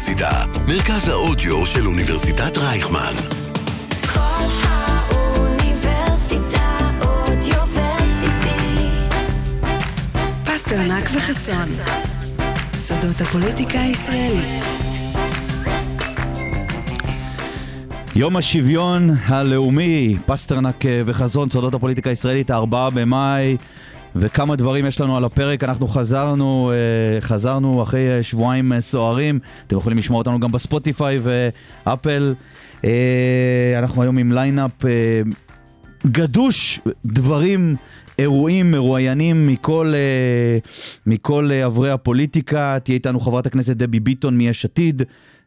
האוניברסיטה, מרכז האודיו של אוניברסיטת רייכמן. כל האוניברסיטה אודיוורסיטי. פסטרנק וחסון. סודות הפוליטיקה הישראלית. יום השוויון הלאומי, פסטרנק וחזון, סודות הפוליטיקה הישראלית, הארבעה במאי, וכמה דברים יש לנו על הפרק. אנחנו חזרנו, אה, חזרנו אחרי אה, שבועיים אה, סוערים, אתם יכולים לשמוע אותנו גם בספוטיפיי ואפל. אנחנו היום עם lineup גדוש, דברים, אירועים, מרואיינים מכל, מכל אברי הפוליטיקה. תהיה איתנו חברת הכנסת דבי ביטון מיש עתיד.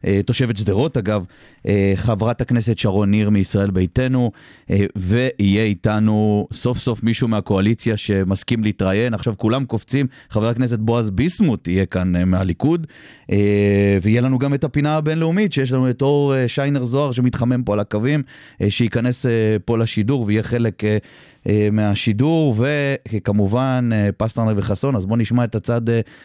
אה, תושבת שדרות אגב, אה, חברת הכנסת שרון ניר מישראל ביתנו, אה, ויהיה איתנו סוף סוף מישהו מהקואליציה שמסכים להתראיין. עכשיו כולם קופצים, חבר הכנסת בועז ביסמוט יהיה כאן מהליכוד, ויהיה לנו גם את הפינה הבינלאומית, שיש לנו את אור שיינר זוהר שמתחמם פה על הקווים, שייכנס פה לשידור ויהיה חלק... מהשידור, וכמובן פסטרנר וחסון, אז בואו נשמע את הצד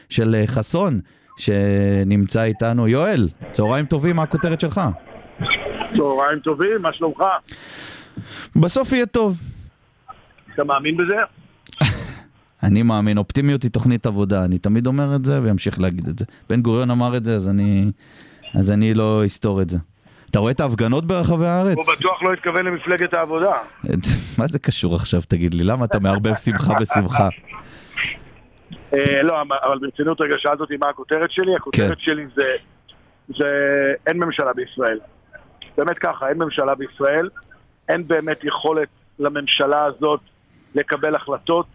של חסון. שנמצא איתנו. יואל, צהריים טובים, מה הכותרת שלך? צהריים טובים, מה שלומך? בסוף יהיה טוב. אתה מאמין בזה? אני מאמין, אופטימיות היא תוכנית עבודה, אני תמיד אומר את זה ואמשיך להגיד את זה. בן גוריון אמר את זה, אז אני, אז אני לא אסתור את זה. אתה רואה את ההפגנות ברחבי הארץ? הוא בטוח לא התכוון למפלגת העבודה. מה זה קשור עכשיו, תגיד לי? למה אתה מערבב שמחה בשמחה? אה, לא, אבל ברצינות רגע שאלת אותי מה הכותרת שלי, הכותרת כן. שלי זה, זה אין ממשלה בישראל. באמת ככה, אין ממשלה בישראל, אין באמת יכולת לממשלה הזאת לקבל החלטות.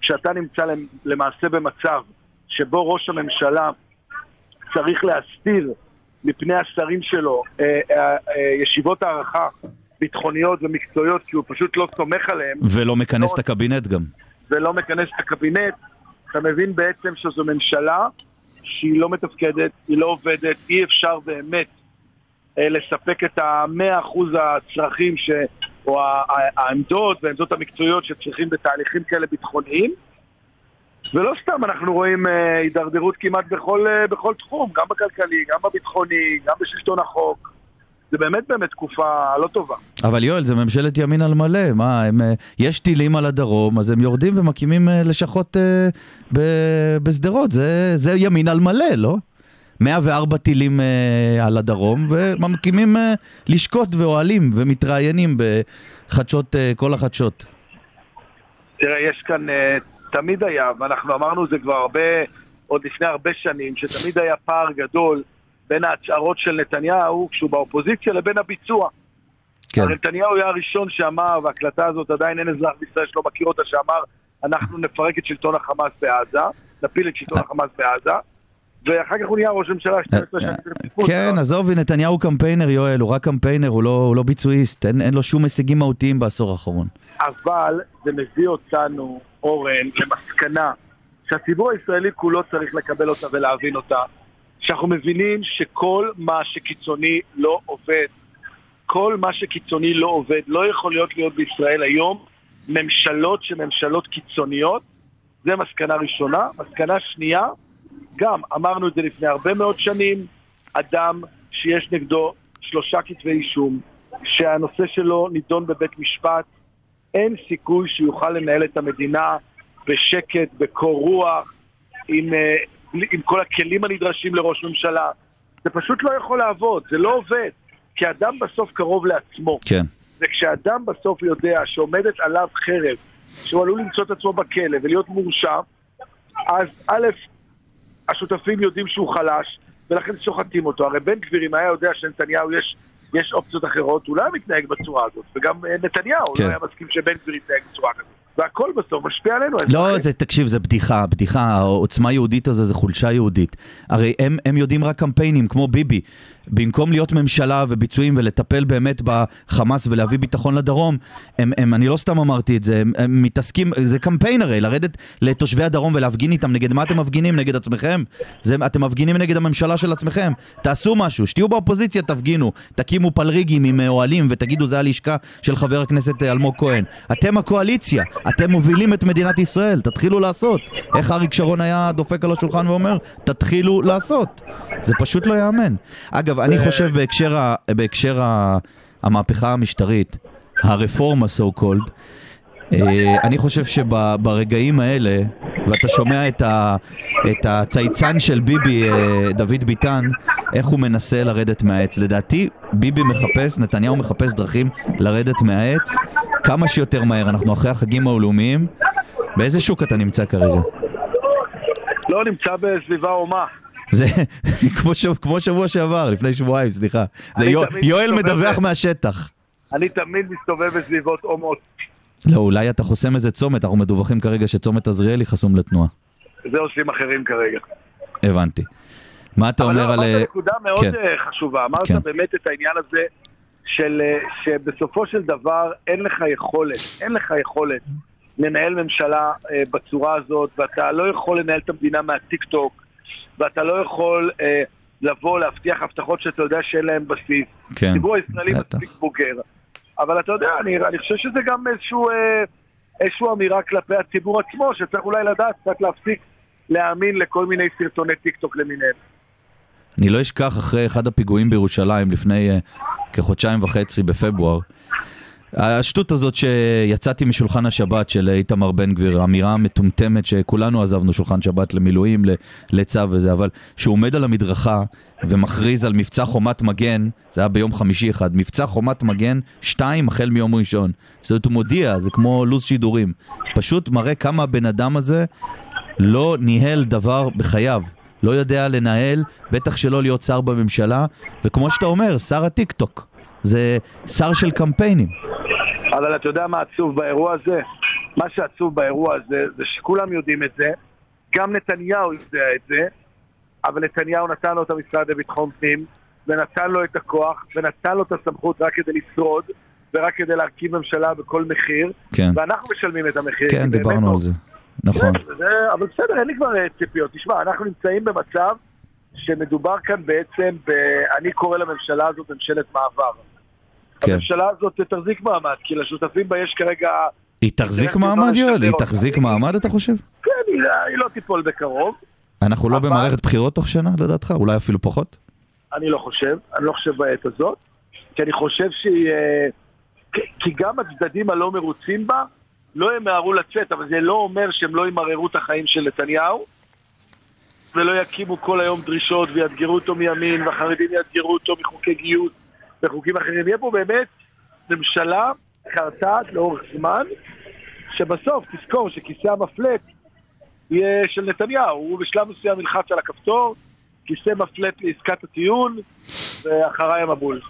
כשאתה נמצא למ- למעשה במצב שבו ראש הממשלה צריך להסתיר מפני השרים שלו אה, אה, אה, ישיבות הערכה ביטחוניות ומקצועיות כי הוא פשוט לא סומך עליהם ולא מכנס את הקבינט גם. ולא מכנס את הקבינט, אתה מבין בעצם שזו ממשלה שהיא לא מתפקדת, היא לא עובדת, אי אפשר באמת אה, לספק את המאה אחוז הצרכים ש... או העמדות והעמדות המקצועיות שצריכים בתהליכים כאלה ביטחוניים. ולא סתם אנחנו רואים אה, הידרדרות כמעט בכל, אה, בכל תחום, גם בכלכלי, גם בביטחוני, גם בשלטון החוק. זה באמת באמת תקופה לא טובה. אבל יואל, זה ממשלת ימין על מלא, מה, הם, אה, יש טילים על הדרום, אז הם יורדים ומקימים אה, לשכות אה, בשדרות, זה, זה ימין על מלא, לא? 104 טילים אה, על הדרום, ומקימים אה, לשכות ואוהלים ומתראיינים בחדשות, אה, כל החדשות. תראה, יש כאן, אה, תמיד היה, ואנחנו אמרנו זה כבר הרבה, עוד לפני הרבה שנים, שתמיד היה פער גדול בין ההצהרות של נתניהו, כשהוא באופוזיציה, לבין הביצוע. כן. הרי נתניהו היה הראשון שאמר, וההקלטה הזאת עדיין אין אזרח בישראל שלא מכיר אותה, שאמר, אנחנו נפרק את שלטון החמאס בעזה, נפיל את שלטון החמאס בעזה, ואחר כך הוא נהיה ראש ממשלה 12 שנים ברציפות. כן, עזוב, נתניהו קמפיינר, יואל, הוא רק קמפיינר, הוא לא, הוא לא ביצועיסט, אין, אין לו שום הישגים מהותיים בעשור האחרון. אבל זה מביא אותנו, אורן, למסקנה שהציבור הישראלי כולו צריך לקבל אותה ולהבין אותה. שאנחנו מבינים שכל מה שקיצוני לא עובד, כל מה שקיצוני לא עובד, לא יכול להיות להיות בישראל היום ממשלות שממשלות קיצוניות, זה מסקנה ראשונה. מסקנה שנייה, גם אמרנו את זה לפני הרבה מאוד שנים, אדם שיש נגדו שלושה כתבי אישום, שהנושא שלו נידון בבית משפט, אין סיכוי שיוכל לנהל את המדינה בשקט, בקור רוח, עם, אה, עם כל הכלים הנדרשים לראש ממשלה. זה פשוט לא יכול לעבוד, זה לא עובד. כי אדם בסוף קרוב לעצמו. כן. וכשאדם בסוף יודע שעומדת עליו חרב, שהוא עלול למצוא את עצמו בכלא ולהיות מורשע, אז א', השותפים יודעים שהוא חלש, ולכן שוחטים אותו. הרי בן גביר, אם היה יודע שנתניהו יש, יש אופציות אחרות, הוא לא היה מתנהג בצורה הזאת. וגם אה, נתניהו כן. לא היה מסכים שבן גביר יתנהג בצורה כזאת. והכל בסוף משפיע עלינו. לא. זה, תקשיב, זה בדיחה, בדיחה, העוצמה יהודית הזה זה חולשה יהודית. הרי הם, הם יודעים רק קמפיינים, כמו ביבי. במקום להיות ממשלה וביצועים ולטפל באמת בחמאס ולהביא ביטחון לדרום, הם, הם, אני לא סתם אמרתי את זה, הם, הם מתעסקים, זה קמפיין הרי, לרדת לתושבי הדרום ולהפגין איתם, נגד מה אתם מפגינים? נגד עצמכם? זה, אתם מפגינים נגד הממשלה של עצמכם. תעשו משהו, שתהיו באופוזיציה, תפגינו, תקימו פלריגים עם אה, אוהלים ותגידו זה הלשכה של חבר הכנסת אה, אלמוג כהן. אתם הקואליציה, אתם מובילים את מדינת ישראל, תתחילו לעשות. איך אריק שרון היה דופק על השולחן ואומר, תתחילו לעשות. זה פשוט לא ייאמן. אגב, אני חושב בהקשר, ה, בהקשר ה, המהפכה המשטרית, הרפורמה so called, אה, אני חושב שברגעים האלה, ואתה שומע את, ה, את הצייצן של ביבי, אה, דוד ביטן, איך הוא מנסה לרדת מהעץ. לדעתי, ביבי מחפש, נתניהו מחפש דרכים לרדת מהעץ כמה שיותר מהר. אנחנו אחרי החגים הלאומיים. באיזה שוק אתה נמצא כרגע? לא נמצא בסביבה אומה. זה כמו, שב, כמו שבוע שעבר, לפני שבועיים, סליחה. זה יו, יואל מדווח מהשטח. אני תמיד מסתובב בסביבות אומות. לא, אולי אתה חוסם איזה צומת, אנחנו מדווחים כרגע שצומת עזריאלי חסום לתנועה. זה עושים אחרים כרגע. הבנתי. מה אתה אבל אומר לא, על... אמרת נקודה מאוד כן. אה, חשובה. אמרת כן. באמת את העניין הזה של אה, שבסופו של דבר אין לך יכולת, אין לך יכולת לנהל ממשלה אה, בצורה הזאת, ואתה לא יכול לנהל את המדינה מהטיק טוק, ואתה לא יכול אה, לבוא להבטיח הבטחות שאתה יודע שאין להן בסיס. כן, הציבור הישראלי. מספיק בוגר. אבל אתה יודע, אני, אני חושב שזה גם איזשהו, אה, איזשהו אמירה כלפי הציבור עצמו, שצריך אולי לדעת קצת להפסיק להאמין לכל מיני סרטוני טיק טוק למיניהם. אני לא אשכח אחרי אחד הפיגועים בירושלים לפני uh, כחודשיים וחצי בפברואר. השטות הזאת שיצאתי משולחן השבת של איתמר בן גביר, אמירה מטומטמת שכולנו עזבנו שולחן שבת למילואים, לצו וזה, אבל שהוא עומד על המדרכה ומכריז על מבצע חומת מגן, זה היה ביום חמישי אחד, מבצע חומת מגן, שתיים החל מיום ראשון. זאת אומרת, הוא מודיע, זה כמו לו"ז שידורים. פשוט מראה כמה הבן אדם הזה לא ניהל דבר בחייו. לא יודע לנהל, בטח שלא להיות שר בממשלה, וכמו שאתה אומר, שר הטיק טוק. זה שר של קמפיינים. אבל אתה יודע מה עצוב באירוע הזה? מה שעצוב באירוע הזה זה שכולם יודעים את זה, גם נתניהו יודע את זה, אבל נתניהו נתן לו את המשרד לביטחון פנים, ונתן לו את הכוח, ונתן לו את הסמכות רק כדי לשרוד, ורק כדי להרכיב ממשלה בכל מחיר, כן. ואנחנו משלמים את המחיר. כן, דיברנו לא- על זה. נכון. כן, זה, אבל בסדר, אין לי כבר אה, ציפיות. תשמע, אנחנו נמצאים במצב שמדובר כאן בעצם, ב, אני קורא לממשלה הזאת ממשלת מעבר. כן. הממשלה הזאת תחזיק מעמד, כי לשותפים בה יש כרגע... היא תחזיק מעמד, יואל? לשדר היא. תחזיק מעמד, אתה חושב? כן, היא, היא לא תיפול בקרוב, אנחנו לא אבל- במערכת בחירות תוך שנה, לדעתך? אולי אפילו פחות? אני לא חושב, אני לא חושב בעת הזאת, כי אני חושב שהיא... אה, כי גם הצדדים הלא מרוצים בה לא ימהרו לצאת, אבל זה לא אומר שהם לא ימררו את החיים של נתניהו, ולא יקימו כל היום דרישות ויאתגרו אותו מימין, והחרדים יאתגרו אותו מחוקי גיוס וחוקים אחרים. יהיה פה באמת ממשלה קרטעת לאורך זמן, שבסוף תזכור שכיסא המפלט יהיה של נתניהו, הוא בשלב מסוים ילחץ על הכפתור, כיסא מפלט לעסקת הטיעון, ואחריי המבול.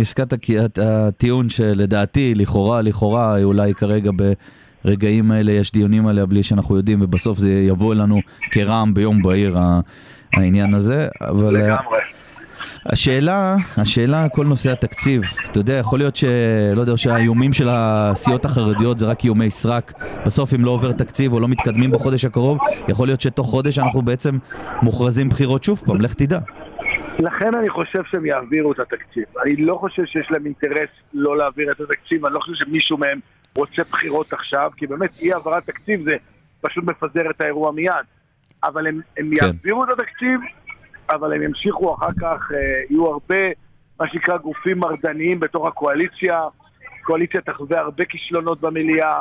עסקת הטיעון שלדעתי, לכאורה, לכאורה, אולי כרגע ברגעים האלה יש דיונים עליה בלי שאנחנו יודעים, ובסוף זה יבוא אלינו כרעם ביום בהיר העניין הזה, אבל... אה, לגמרי. השאלה, השאלה, כל נושא התקציב, אתה יודע, יכול להיות ש... לא יודע, שהאיומים של הסיעות החרדיות זה רק איומי סרק. בסוף אם לא עובר תקציב או לא מתקדמים בחודש הקרוב, יכול להיות שתוך חודש אנחנו בעצם מוכרזים בחירות שוב פעם, לך תדע. לכן אני חושב שהם יעבירו את התקציב. אני לא חושב שיש להם אינטרס לא להעביר את התקציב, אני לא חושב שמישהו מהם רוצה בחירות עכשיו, כי באמת אי העברת תקציב זה פשוט מפזר את האירוע מיד. אבל הם, הם כן. יעבירו את התקציב, אבל הם ימשיכו אחר כך, אה, יהיו הרבה, מה שנקרא, גופים מרדניים בתוך הקואליציה, הקואליציה תחווה הרבה כישלונות במליאה,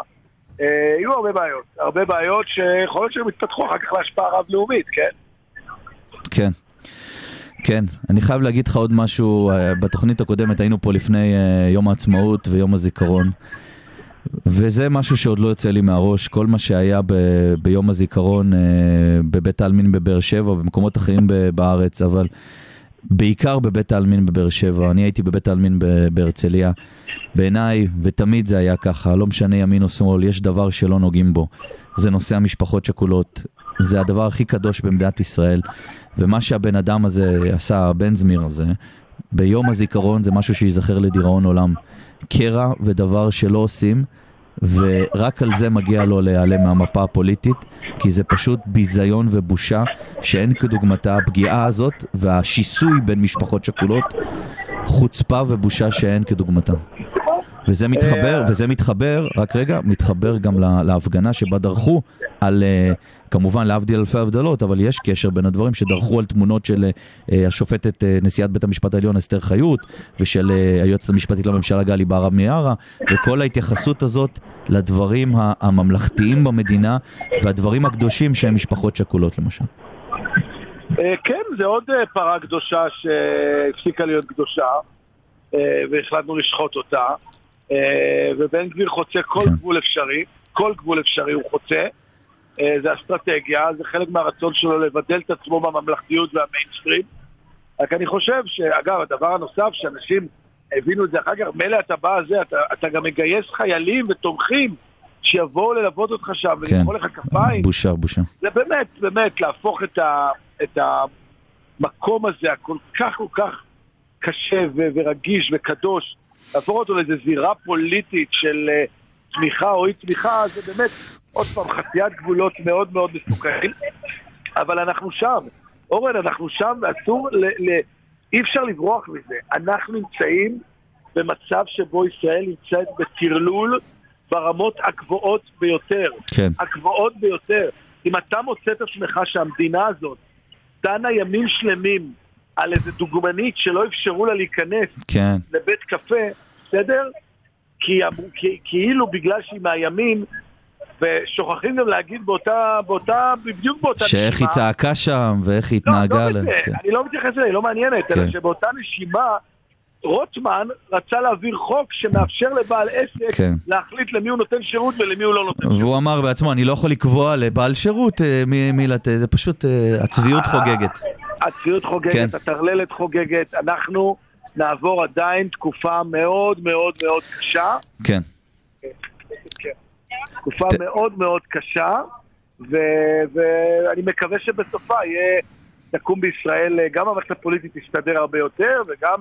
אה, יהיו הרבה בעיות, הרבה בעיות שיכול להיות שהם יתפתחו אחר כך להשפעה רב-לאומית, כן? כן. כן, אני חייב להגיד לך עוד משהו, אה, בתוכנית הקודמת היינו פה לפני אה, יום העצמאות ויום הזיכרון, וזה משהו שעוד לא יוצא לי מהראש, כל מה שהיה ב- ביום הזיכרון אה, בבית העלמין בבאר שבע, במקומות אחרים ב- בארץ, אבל בעיקר בבית העלמין בבאר שבע, אני הייתי בבית העלמין בהרצליה, בעיניי, ותמיד זה היה ככה, לא משנה ימין או שמאל, יש דבר שלא נוגעים בו, זה נושא המשפחות שכולות, זה הדבר הכי קדוש במדינת ישראל, ומה שהבן אדם הזה עשה, הבן זמיר הזה, ביום הזיכרון זה משהו שייזכר לדיראון עולם. קרע ודבר שלא עושים, ורק על זה מגיע לו להיעלם מהמפה הפוליטית, כי זה פשוט ביזיון ובושה שאין כדוגמתה. הפגיעה הזאת והשיסוי בין משפחות שכולות, חוצפה ובושה שאין כדוגמתה. וזה מתחבר, וזה מתחבר, רק רגע, מתחבר גם לה- להפגנה שבה דרכו על, אה, כמובן להבדיל אלפי הבדלות, אבל יש קשר בין הדברים, שדרכו על תמונות של אה, השופטת, אה, נשיאת בית המשפט העליון אסתר חיות, ושל אה, היועצת המשפטית לממשלה גלי בהרב מיארה, וכל ההתייחסות הזאת לדברים הממלכתיים במדינה, והדברים הקדושים שהם משפחות שכולות למשל. אה, כן, זה עוד אה, פרה קדושה שהפסיקה להיות קדושה, אה, והחלטנו לשחוט אותה, אה, ובן גביר חוצה כל כן. גבול אפשרי, כל גבול אפשרי הוא חוצה, אה, זה אסטרטגיה, זה חלק מהרצון שלו לבדל את עצמו בממלכתיות והמיינסטרים. רק אני חושב שאגב, הדבר הנוסף שאנשים הבינו את זה אחר כך, מילא אתה בא זה, אתה, אתה גם מגייס חיילים ותומכים שיבואו ללוות אותך שם כן, ולמחוא לך כפיים. בושה, בושה. זה באמת, באמת, להפוך את, ה, את המקום הזה, הכל כך כל כך קשה ורגיש וקדוש, להפוך אותו לאיזו זירה פוליטית של אה, תמיכה או אי תמיכה, זה באמת, עוד פעם, חציית גבולות מאוד מאוד מסוכנים, אבל אנחנו שם. אורן, אנחנו שם ואסור, ל- ל- אי אפשר לברוח מזה. אנחנו נמצאים במצב שבו ישראל נמצאת בטרלול ברמות הגבוהות ביותר. כן. הגבוהות ביותר. אם אתה מוצא את עצמך שהמדינה הזאת דנה ימים שלמים על איזה דוגמנית שלא אפשרו לה להיכנס כן. לבית קפה, בסדר? כי כי, כאילו בגלל שהיא מהימין, ושוכחים גם להגיד באותה, באותה, בדיוק באותה שאיך היא צעקה שם, ואיך היא לא, התנהגה. לא ל- בזה, כן. אני לא מתייחס אליה, היא לא מעניינת, אלא כן. שבאותה נשימה רוטמן רצה להעביר חוק שמאפשר לבעל עסק כן. להחליט למי הוא נותן שירות ולמי הוא לא נותן שירות. והוא אמר בעצמו, אני לא יכול לקבוע לבעל שירות אה, מי מי לתת, זה פשוט, אה, הצביעות חוגגת. הצביעות חוגגת, כן. הטרללת חוגגת, אנחנו נעבור עדיין תקופה מאוד מאוד מאוד קשה, כן. תקופה ת- מאוד מאוד קשה, ו- ואני מקווה שבסופה יהיה, תקום בישראל, גם המערכת הפוליטית תסתדר הרבה יותר, וגם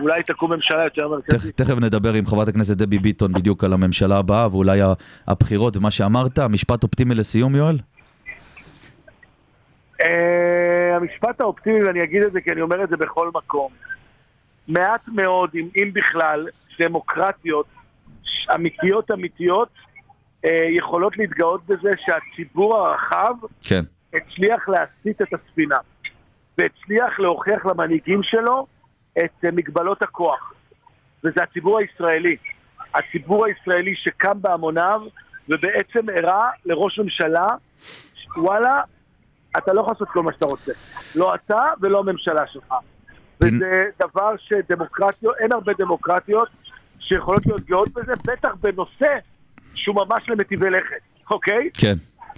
אולי תקום ממשלה יותר מרכזית. תכף נדבר עם חברת הכנסת דבי ביטון בדיוק על הממשלה הבאה ואולי הבחירות ומה שאמרת. משפט אופטימי לסיום, יואל? אה, המשפט האופטימי, ואני אגיד את זה כי אני אומר את זה בכל מקום, מעט מאוד, אם, אם בכלל, דמוקרטיות אמיתיות אמיתיות, אה, יכולות להתגאות בזה שהציבור הרחב כן. הצליח להסיט את הספינה, והצליח להוכיח למנהיגים שלו את אה, מגבלות הכוח, וזה הציבור הישראלי. הציבור הישראלי שקם בהמוניו ובעצם הראה לראש ממשלה, וואלה, אתה לא יכול לעשות כל מה שאתה רוצה. לא אתה ולא הממשלה שלך. וזה דבר שדמוקרטיות, אין הרבה דמוקרטיות שיכולות להיות גאות בזה, בטח בנושא שהוא ממש למטיבי לכת, אוקיי? כן.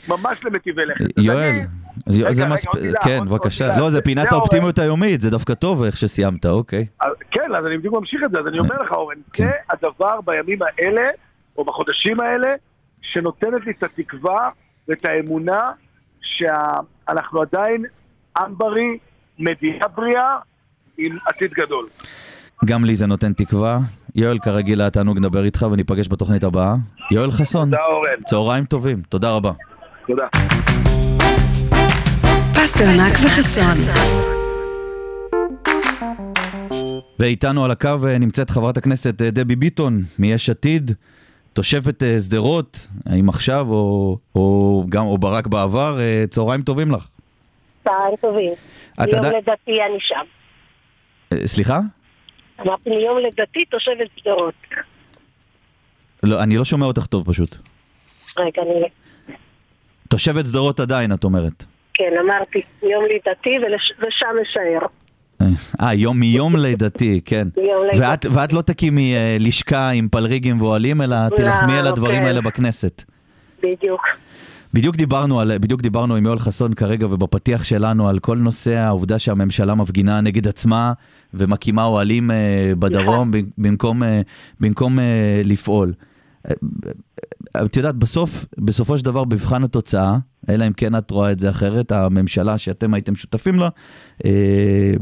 ממש למטיבי לכת. יואל, אז זה רגע, מספ... עוד מילה, כן, בבקשה. לא, זה פינת זה האופטימיות היומית, זה דווקא טוב איך שסיימת, אוקיי. אז- כן, אז אני בדיוק ממשיך את זה, אז אני אומר לך, אורן, כן. זה הדבר בימים האלה, או בחודשים האלה, שנותנת לי את התקווה ואת האמונה שאנחנו עדיין עם בריא, מדינה בריאה, עם עתיד גדול. גם לי זה נותן תקווה. יואל, כרגיל היה תענוג לדבר איתך וניפגש בתוכנית הבאה. יואל חסון, תודה, אורן. צהריים טובים, תודה רבה. תודה. פסטרנק וחסון. ואיתנו על הקו אה, נמצאת חברת הכנסת אה, דבי ביטון מיש עתיד, תושבת אה, שדרות, האם עכשיו או, או גם או ברק בעבר, צהריים טובים לך. צהריים טובים. את מיום עדיין- לידתי אני שם. אה, סליחה? אמרתי מיום לידתי תושבת שדרות. לא, אני לא שומע אותך טוב פשוט. רגע, אני... תושבת שדרות עדיין, את אומרת. כן, אמרתי מיום לידתי ולש... ושם אשאר. אה, יום מיום לידתי, כן. ואת, ואת לא תקימי אה, לשכה עם פלריגים ואוהלים, אלא תלחמי על הדברים כן. האלה בכנסת. בדיוק. בדיוק דיברנו, על, בדיוק דיברנו עם יואל חסון כרגע ובפתיח שלנו על כל נושא העובדה שהממשלה מפגינה נגד עצמה ומקימה אוהלים אה, בדרום ב- במקום, אה, במקום אה, לפעול. אה, אה, את יודעת, בסוף, בסופו של דבר במבחן התוצאה, אלא אם כן את רואה את זה אחרת, הממשלה שאתם הייתם שותפים לה, אה,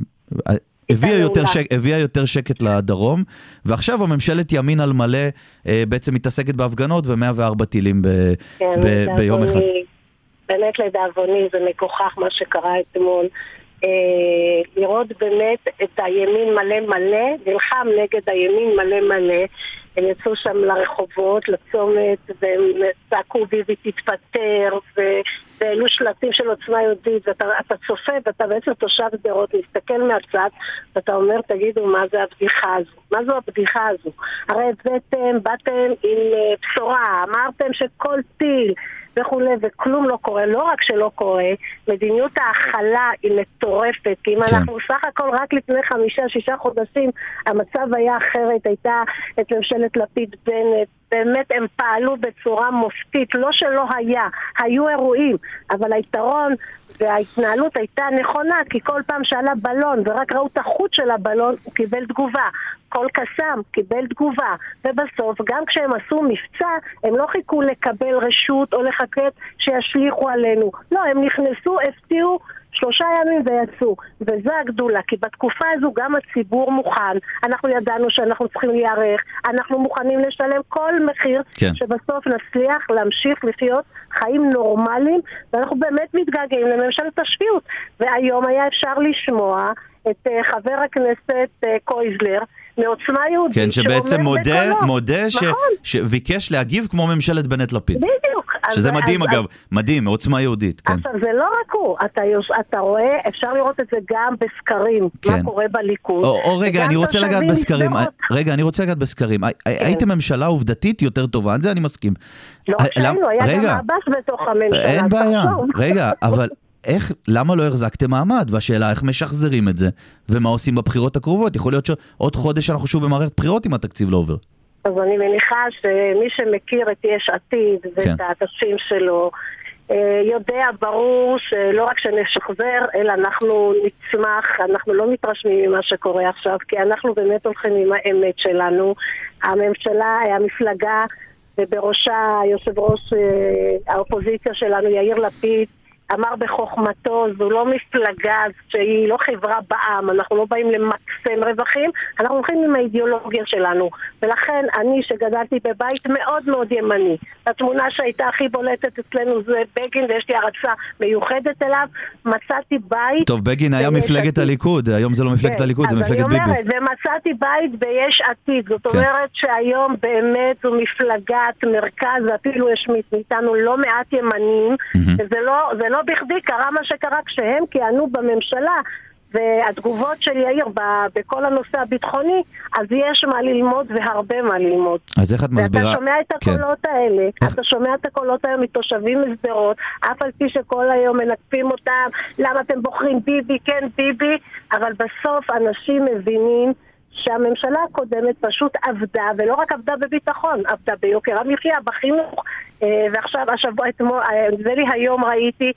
הביאה יותר. שק, הביאה יותר שקט לדרום, ועכשיו הממשלת ימין על מלא אה, בעצם מתעסקת בהפגנות ו-104 טילים ב, כן, ב, ביום אחד. באמת לדאבוני זה מגוחך מה שקרה אתמול. אה, לראות באמת את הימין מלא מלא, נלחם נגד הימין מלא מלא. הם יצאו שם לרחובות, לצומת, והם צעקו ביבי תתפטר, והעלו שלטים של עוצמה יהודית, ואתה אתה צופה, ואתה בעצם תושב שדרות, מסתכל מהצד, ואתה אומר, תגידו, מה זה הבדיחה הזו? מה זו הבדיחה הזו? הרי הבאתם, באתם עם אה, בשורה, אמרתם שכל טיל וכולי, וכלום לא קורה. לא רק שלא קורה, מדיניות ההכלה היא מטורפת, כי אם כן. אנחנו סך הכל רק לפני חמישה, שישה חודשים, המצב היה אחרת, הייתה את ממשלת לפיד-בנט, באמת הם פעלו בצורה מופתית, לא שלא היה, היו אירועים, אבל היתרון וההתנהלות הייתה נכונה, כי כל פעם שעלה בלון ורק ראו את החוט של הבלון, הוא קיבל תגובה. כל קסאם קיבל תגובה, ובסוף, גם כשהם עשו מבצע, הם לא חיכו לקבל רשות או לחכות שישליכו עלינו. לא, הם נכנסו, הפתיעו, שלושה ימים ויצאו. וזו הגדולה, כי בתקופה הזו גם הציבור מוכן, אנחנו ידענו שאנחנו צריכים להיערך, אנחנו מוכנים לשלם כל מחיר, כן. שבסוף נצליח להמשיך לחיות חיים נורמליים, ואנחנו באמת מתגעגעים לממשלת השפיות. והיום היה אפשר לשמוע את uh, חבר הכנסת uh, קויזלר מעוצמה יהודית, כן, שבעצם מודה, בקולו, מודה ש, נכון, שביקש להגיב כמו ממשלת בנט-לפיד. בדיוק. אז- שזה מדהים אז- אגב, מדהים, מעוצמה יהודית, כן. עכשיו זה לא רק הוא, אתה, יוש... אתה רואה, אפשר לראות את זה גם בסקרים, כן. מה קורה בליכוד. או, או רגע, אני רוצה לגעת בסקרים. משדרות. רגע, אני רוצה לגעת בסקרים. הי- הייתם ממשלה עובדתית יותר טובה, על זה אני מסכים. לא אה, שהיינו, היה גם עבאס בתוך הממשלה. אין בעיה. תחשוב. רגע, אבל איך, למה לא החזקתם מעמד? והשאלה איך משחזרים את זה, ומה עושים בבחירות הקרובות. יכול להיות שעוד חודש אנחנו שוב במערכת בחירות אם התקציב לא עובר. אז אני מניחה שמי שמכיר את יש עתיד ואת כן. האנשים שלו, אה, יודע ברור שלא רק שנשחזר, אלא אנחנו נצמח, אנחנו לא מתרשמים ממה שקורה עכשיו, כי אנחנו באמת הולכים עם האמת שלנו. הממשלה, המפלגה, ובראשה יושב ראש אה, האופוזיציה שלנו, יאיר לפיד, אמר בחוכמתו, זו לא מפלגה שהיא לא חברה בעם, אנחנו לא באים למקסם רווחים, אנחנו הולכים עם האידיאולוגיה שלנו. ולכן אני, שגדלתי בבית מאוד מאוד ימני, התמונה שהייתה הכי בולטת אצלנו זה בגין, ויש לי הערצה מיוחדת אליו, מצאתי בית... טוב, בגין היה מפלגת עתיד. הליכוד, היום זה לא מפלגת כן, הליכוד, זה אז מפלגת אני ביבי. אומרת, ומצאתי בית ביש עתיד. זאת כן. אומרת שהיום באמת זו מפלגת מרכז, ואפילו יש מאיתנו לא מעט ימנים, מהמם. וזה לא, זה לא בכדי קרה מה שקרה כשהם כיהנו בממשלה. והתגובות של יאיר בכל הנושא הביטחוני, אז יש מה ללמוד והרבה מה ללמוד. אז איך את מסבירה? ואתה שומע את כן. הקולות האלה, איך- אתה שומע את הקולות היום מתושבים משדרות, אף על פי שכל היום מנקפים אותם, למה אתם בוחרים ביבי, כן ביבי, אבל בסוף אנשים מבינים שהממשלה הקודמת פשוט עבדה, ולא רק עבדה בביטחון, עבדה ביוקר המחיה, בחינוך, אה, ועכשיו, השבוע, אתמול, אה, נדמה לי היום ראיתי,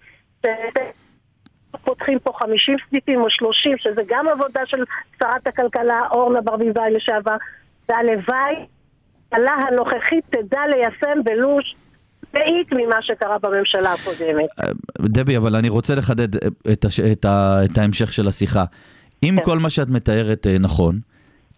פותחים פה 50 סניפים או 30, שזה גם עבודה של שרת הכלכלה אורנה ברביבאי לשעבר, והלוואי הממשלה הנוכחית תדע ליישם ולו מאית ממה שקרה בממשלה הקודמת. דבי, אבל אני רוצה לחדד את, הש... את, ה... את ההמשך של השיחה. אם כן. כל מה שאת מתארת אה, נכון,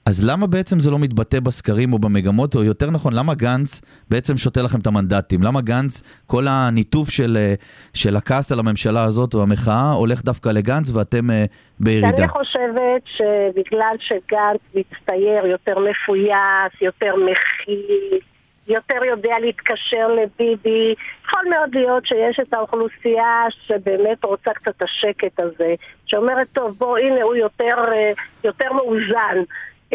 אז למה בעצם זה לא מתבטא בסקרים או במגמות, או יותר נכון, למה גנץ בעצם שותה לכם את המנדטים? למה גנץ, כל הניתוב של, אה, של הכעס על הממשלה הזאת והמחאה הולך דווקא לגנץ ואתם אה, בירידה? אני חושבת שבגלל שגנץ מצטייר יותר מפויס, יותר מכיל, יותר יודע להתקשר לביבי, יכול מאוד להיות שיש את האוכלוסייה שבאמת רוצה קצת השקט הזה, שאומרת, טוב, בוא, הנה הוא יותר, אה, יותר מאוזן.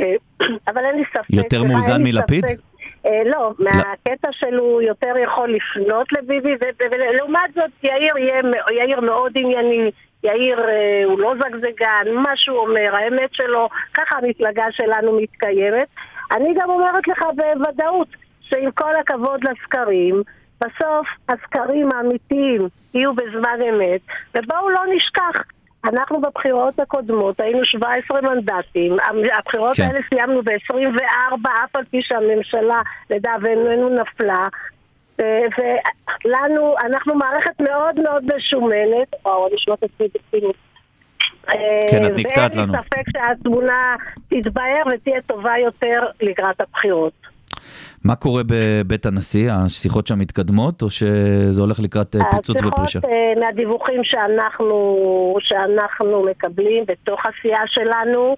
אה, אבל אין לי ספק... יותר מאוזן מלפיד? אה, לא, מהקטע שלו יותר יכול לפנות לביבי, ולעומת זאת יאיר, יהיה, יאיר מאוד ענייני, יאיר אה, הוא לא זגזגן, מה שהוא אומר, האמת שלו, ככה המפלגה שלנו מתקיימת. אני גם אומרת לך בוודאות, שעם כל הכבוד לסקרים, בסוף הסקרים האמיתיים יהיו בזמן אמת, ובואו לא נשכח. אנחנו בבחירות הקודמות היינו 17 מנדטים, הבחירות כן. האלה סיימנו ב-24, אף על פי שהממשלה לדאבוננו נפלה. אה, ולנו, אנחנו מערכת מאוד מאוד משומנת, וואו, אני שומעת את עצמי בציניות. כן, את אה, נקטעת לנו. ואין לי ספק שהתמונה תתבהר ותהיה טובה יותר לקראת הבחירות. מה קורה בבית הנשיא? השיחות שם מתקדמות, או שזה הולך לקראת אה, פיצוץ ופרישה? השיחות אה, מהדיווחים שאנחנו, שאנחנו מקבלים בתוך הסיעה שלנו,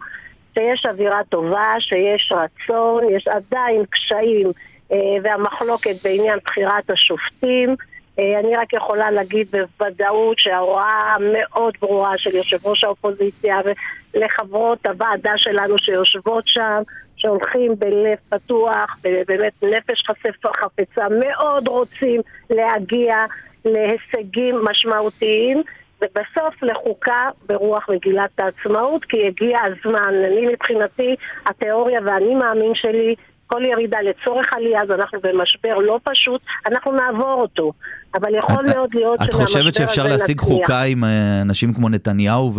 שיש אווירה טובה, שיש רצון, יש עדיין קשיים אה, והמחלוקת בעניין בחירת השופטים. אה, אני רק יכולה להגיד בוודאות שההוראה המאוד ברורה של יושב ראש האופוזיציה ולחברות הוועדה שלנו שיושבות שם, שהולכים בלב פתוח, באמת נפש חפצה, מאוד רוצים להגיע להישגים משמעותיים. ובסוף לחוקה ברוח מגילת העצמאות, כי הגיע הזמן. אני מבחינתי, התיאוריה והאני מאמין שלי, כל ירידה לצורך עלייה, אז אנחנו במשבר לא פשוט, אנחנו נעבור אותו. אבל יכול את- מאוד להיות את שמהמשבר חושבת שאפשר הזה להשיג נצליח. חוקה עם אה, אנשים כמו נתניהו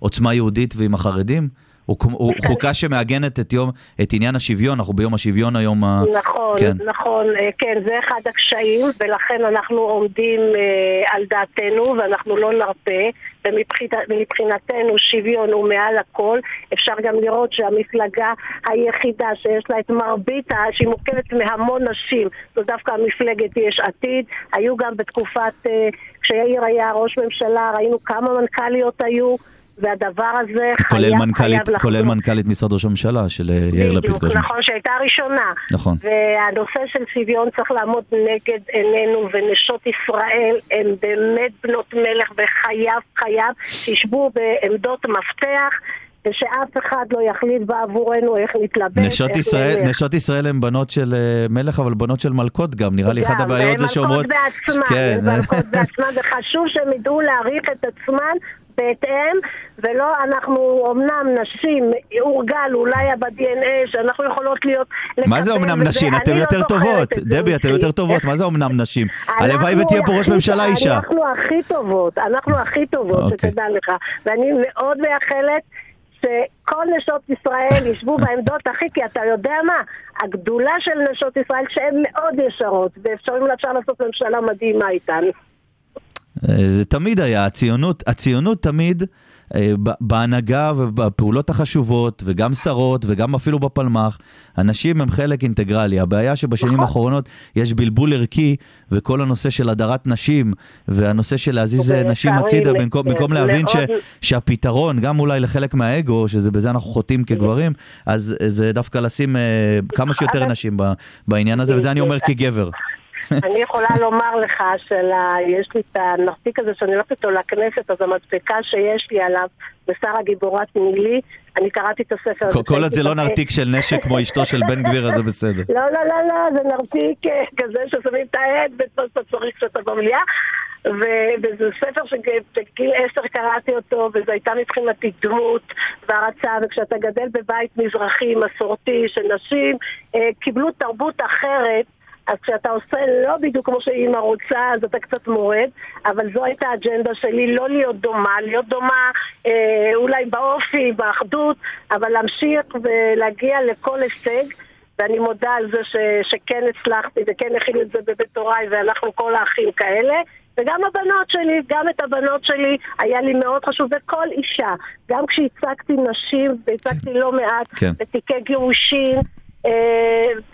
ועוצמה יהודית ועם החרדים? הוא הוא חוקה שמעגנת את יום, את עניין השוויון, אנחנו ביום השוויון היום. ה- נכון, כן. נכון, אה, כן, זה אחד הקשיים, ולכן אנחנו עומדים אה, על דעתנו ואנחנו לא נרפה, ומבחינת- ומבחינתנו שוויון הוא מעל הכל. אפשר גם לראות שהמפלגה היחידה שיש לה את מרבית, שהיא מורכבת מהמון נשים, זו דווקא מפלגת יש עתיד. היו גם בתקופת, אה, כשיאיר היה ראש ממשלה, ראינו כמה מנכ"ליות היו. והדבר הזה כולל חייב, מנכ"לית, חייב כולל לחזור. מנכ"לית משרד ראש הממשלה של אה, יאיר לפיד. בדיוק. נכון, שהייתה הראשונה. נכון. והנושא של שוויון צריך לעמוד נגד עינינו, ונשות ישראל הן באמת בנות מלך, וחייב, חייב, שישבו בעמדות מפתח, ושאף אחד לא יחליט בעבורנו איך להתלבט. נשות איך ישראל. נשות ישראל הן בנות של אה, מלך, אבל בנות של מלכות גם. נראה לי אחת הבעיות זה שאומרות... מלכות בעצמן, כן. הן מלכות בעצמן, וחשוב שהן ידעו להעריך את עצמן בהתאם, ולא אנחנו אמנם נשים, הורגל אולי ב-DNA שאנחנו יכולות להיות... מה זה אומנם וזה- נשים? אתן יותר טובות. דבי, אתן. יותר טובות. מה זה אומנם נשים? הלוואי ותהיה פה ראש ממשלה אישה. אנחנו הכי טובות, אנחנו הכי טובות, אוקיי. שתדע לך. ואני מאוד מייחלת שכל נשות ישראל ישבו בעמדות הכי, כי אתה יודע מה? הגדולה של נשות ישראל שהן מאוד ישרות, ואפשר אפשר לעשות ממשלה מדהימה איתן. אה, זה תמיד היה, הציונות, הציונות תמיד אה, בהנהגה ובפעולות החשובות, וגם שרות, וגם אפילו בפלמ"ח, הנשים הם חלק אינטגרלי. הבעיה שבשנים נכון. האחרונות יש בלבול ערכי, וכל הנושא של הדרת נשים, והנושא של להזיז אה, נשים הצידה, במקום, במקום להבין ש, שהפתרון, גם אולי לחלק מהאגו, שזה בזה אנחנו חוטאים כגברים, אז זה דווקא לשים כמה שיותר נשים בעניין הזה, וזה אני אומר כגבר. אני יכולה לומר לך שיש לי את הנרתיק הזה שאני הולכת איתו לכנסת, אז המדבקה שיש לי עליו, בשרה גיבורת נילי, אני קראתי את הספר הזה. כל- עוד זה לא נרתיק של נשק כמו אשתו של בן גביר, אז זה בסדר. לא, לא, לא, לא, זה נרתיק אה, כזה ששמים את העד מה שאתה צריך כשאתה במליאה. וזה ספר שבגיל עשר קראתי אותו, וזו הייתה מבחינתי דמות והערצה, וכשאתה גדל בבית מזרחי מסורתי של נשים, אה, קיבלו תרבות אחרת. אז כשאתה עושה לא בדיוק כמו שאימא רוצה, אז אתה קצת מורד, אבל זו הייתה האג'נדה שלי, לא להיות דומה, להיות דומה אה, אולי באופי, באחדות, אבל להמשיך ולהגיע לכל הישג. ואני מודה על זה ש, שכן הצלחתי וכן הכינו את זה בבית הוריי ואנחנו כל האחים כאלה וגם הבנות שלי, גם את הבנות שלי היה לי מאוד חשוב וכל אישה, גם כשהצגתי נשים והצגתי לא מעט כן. בתיקי גירושין אה,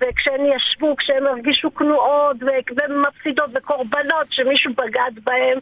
וכשהן ישבו, כשהן הרגישו כנועות ומפסידות וקורבנות שמישהו בגד בהן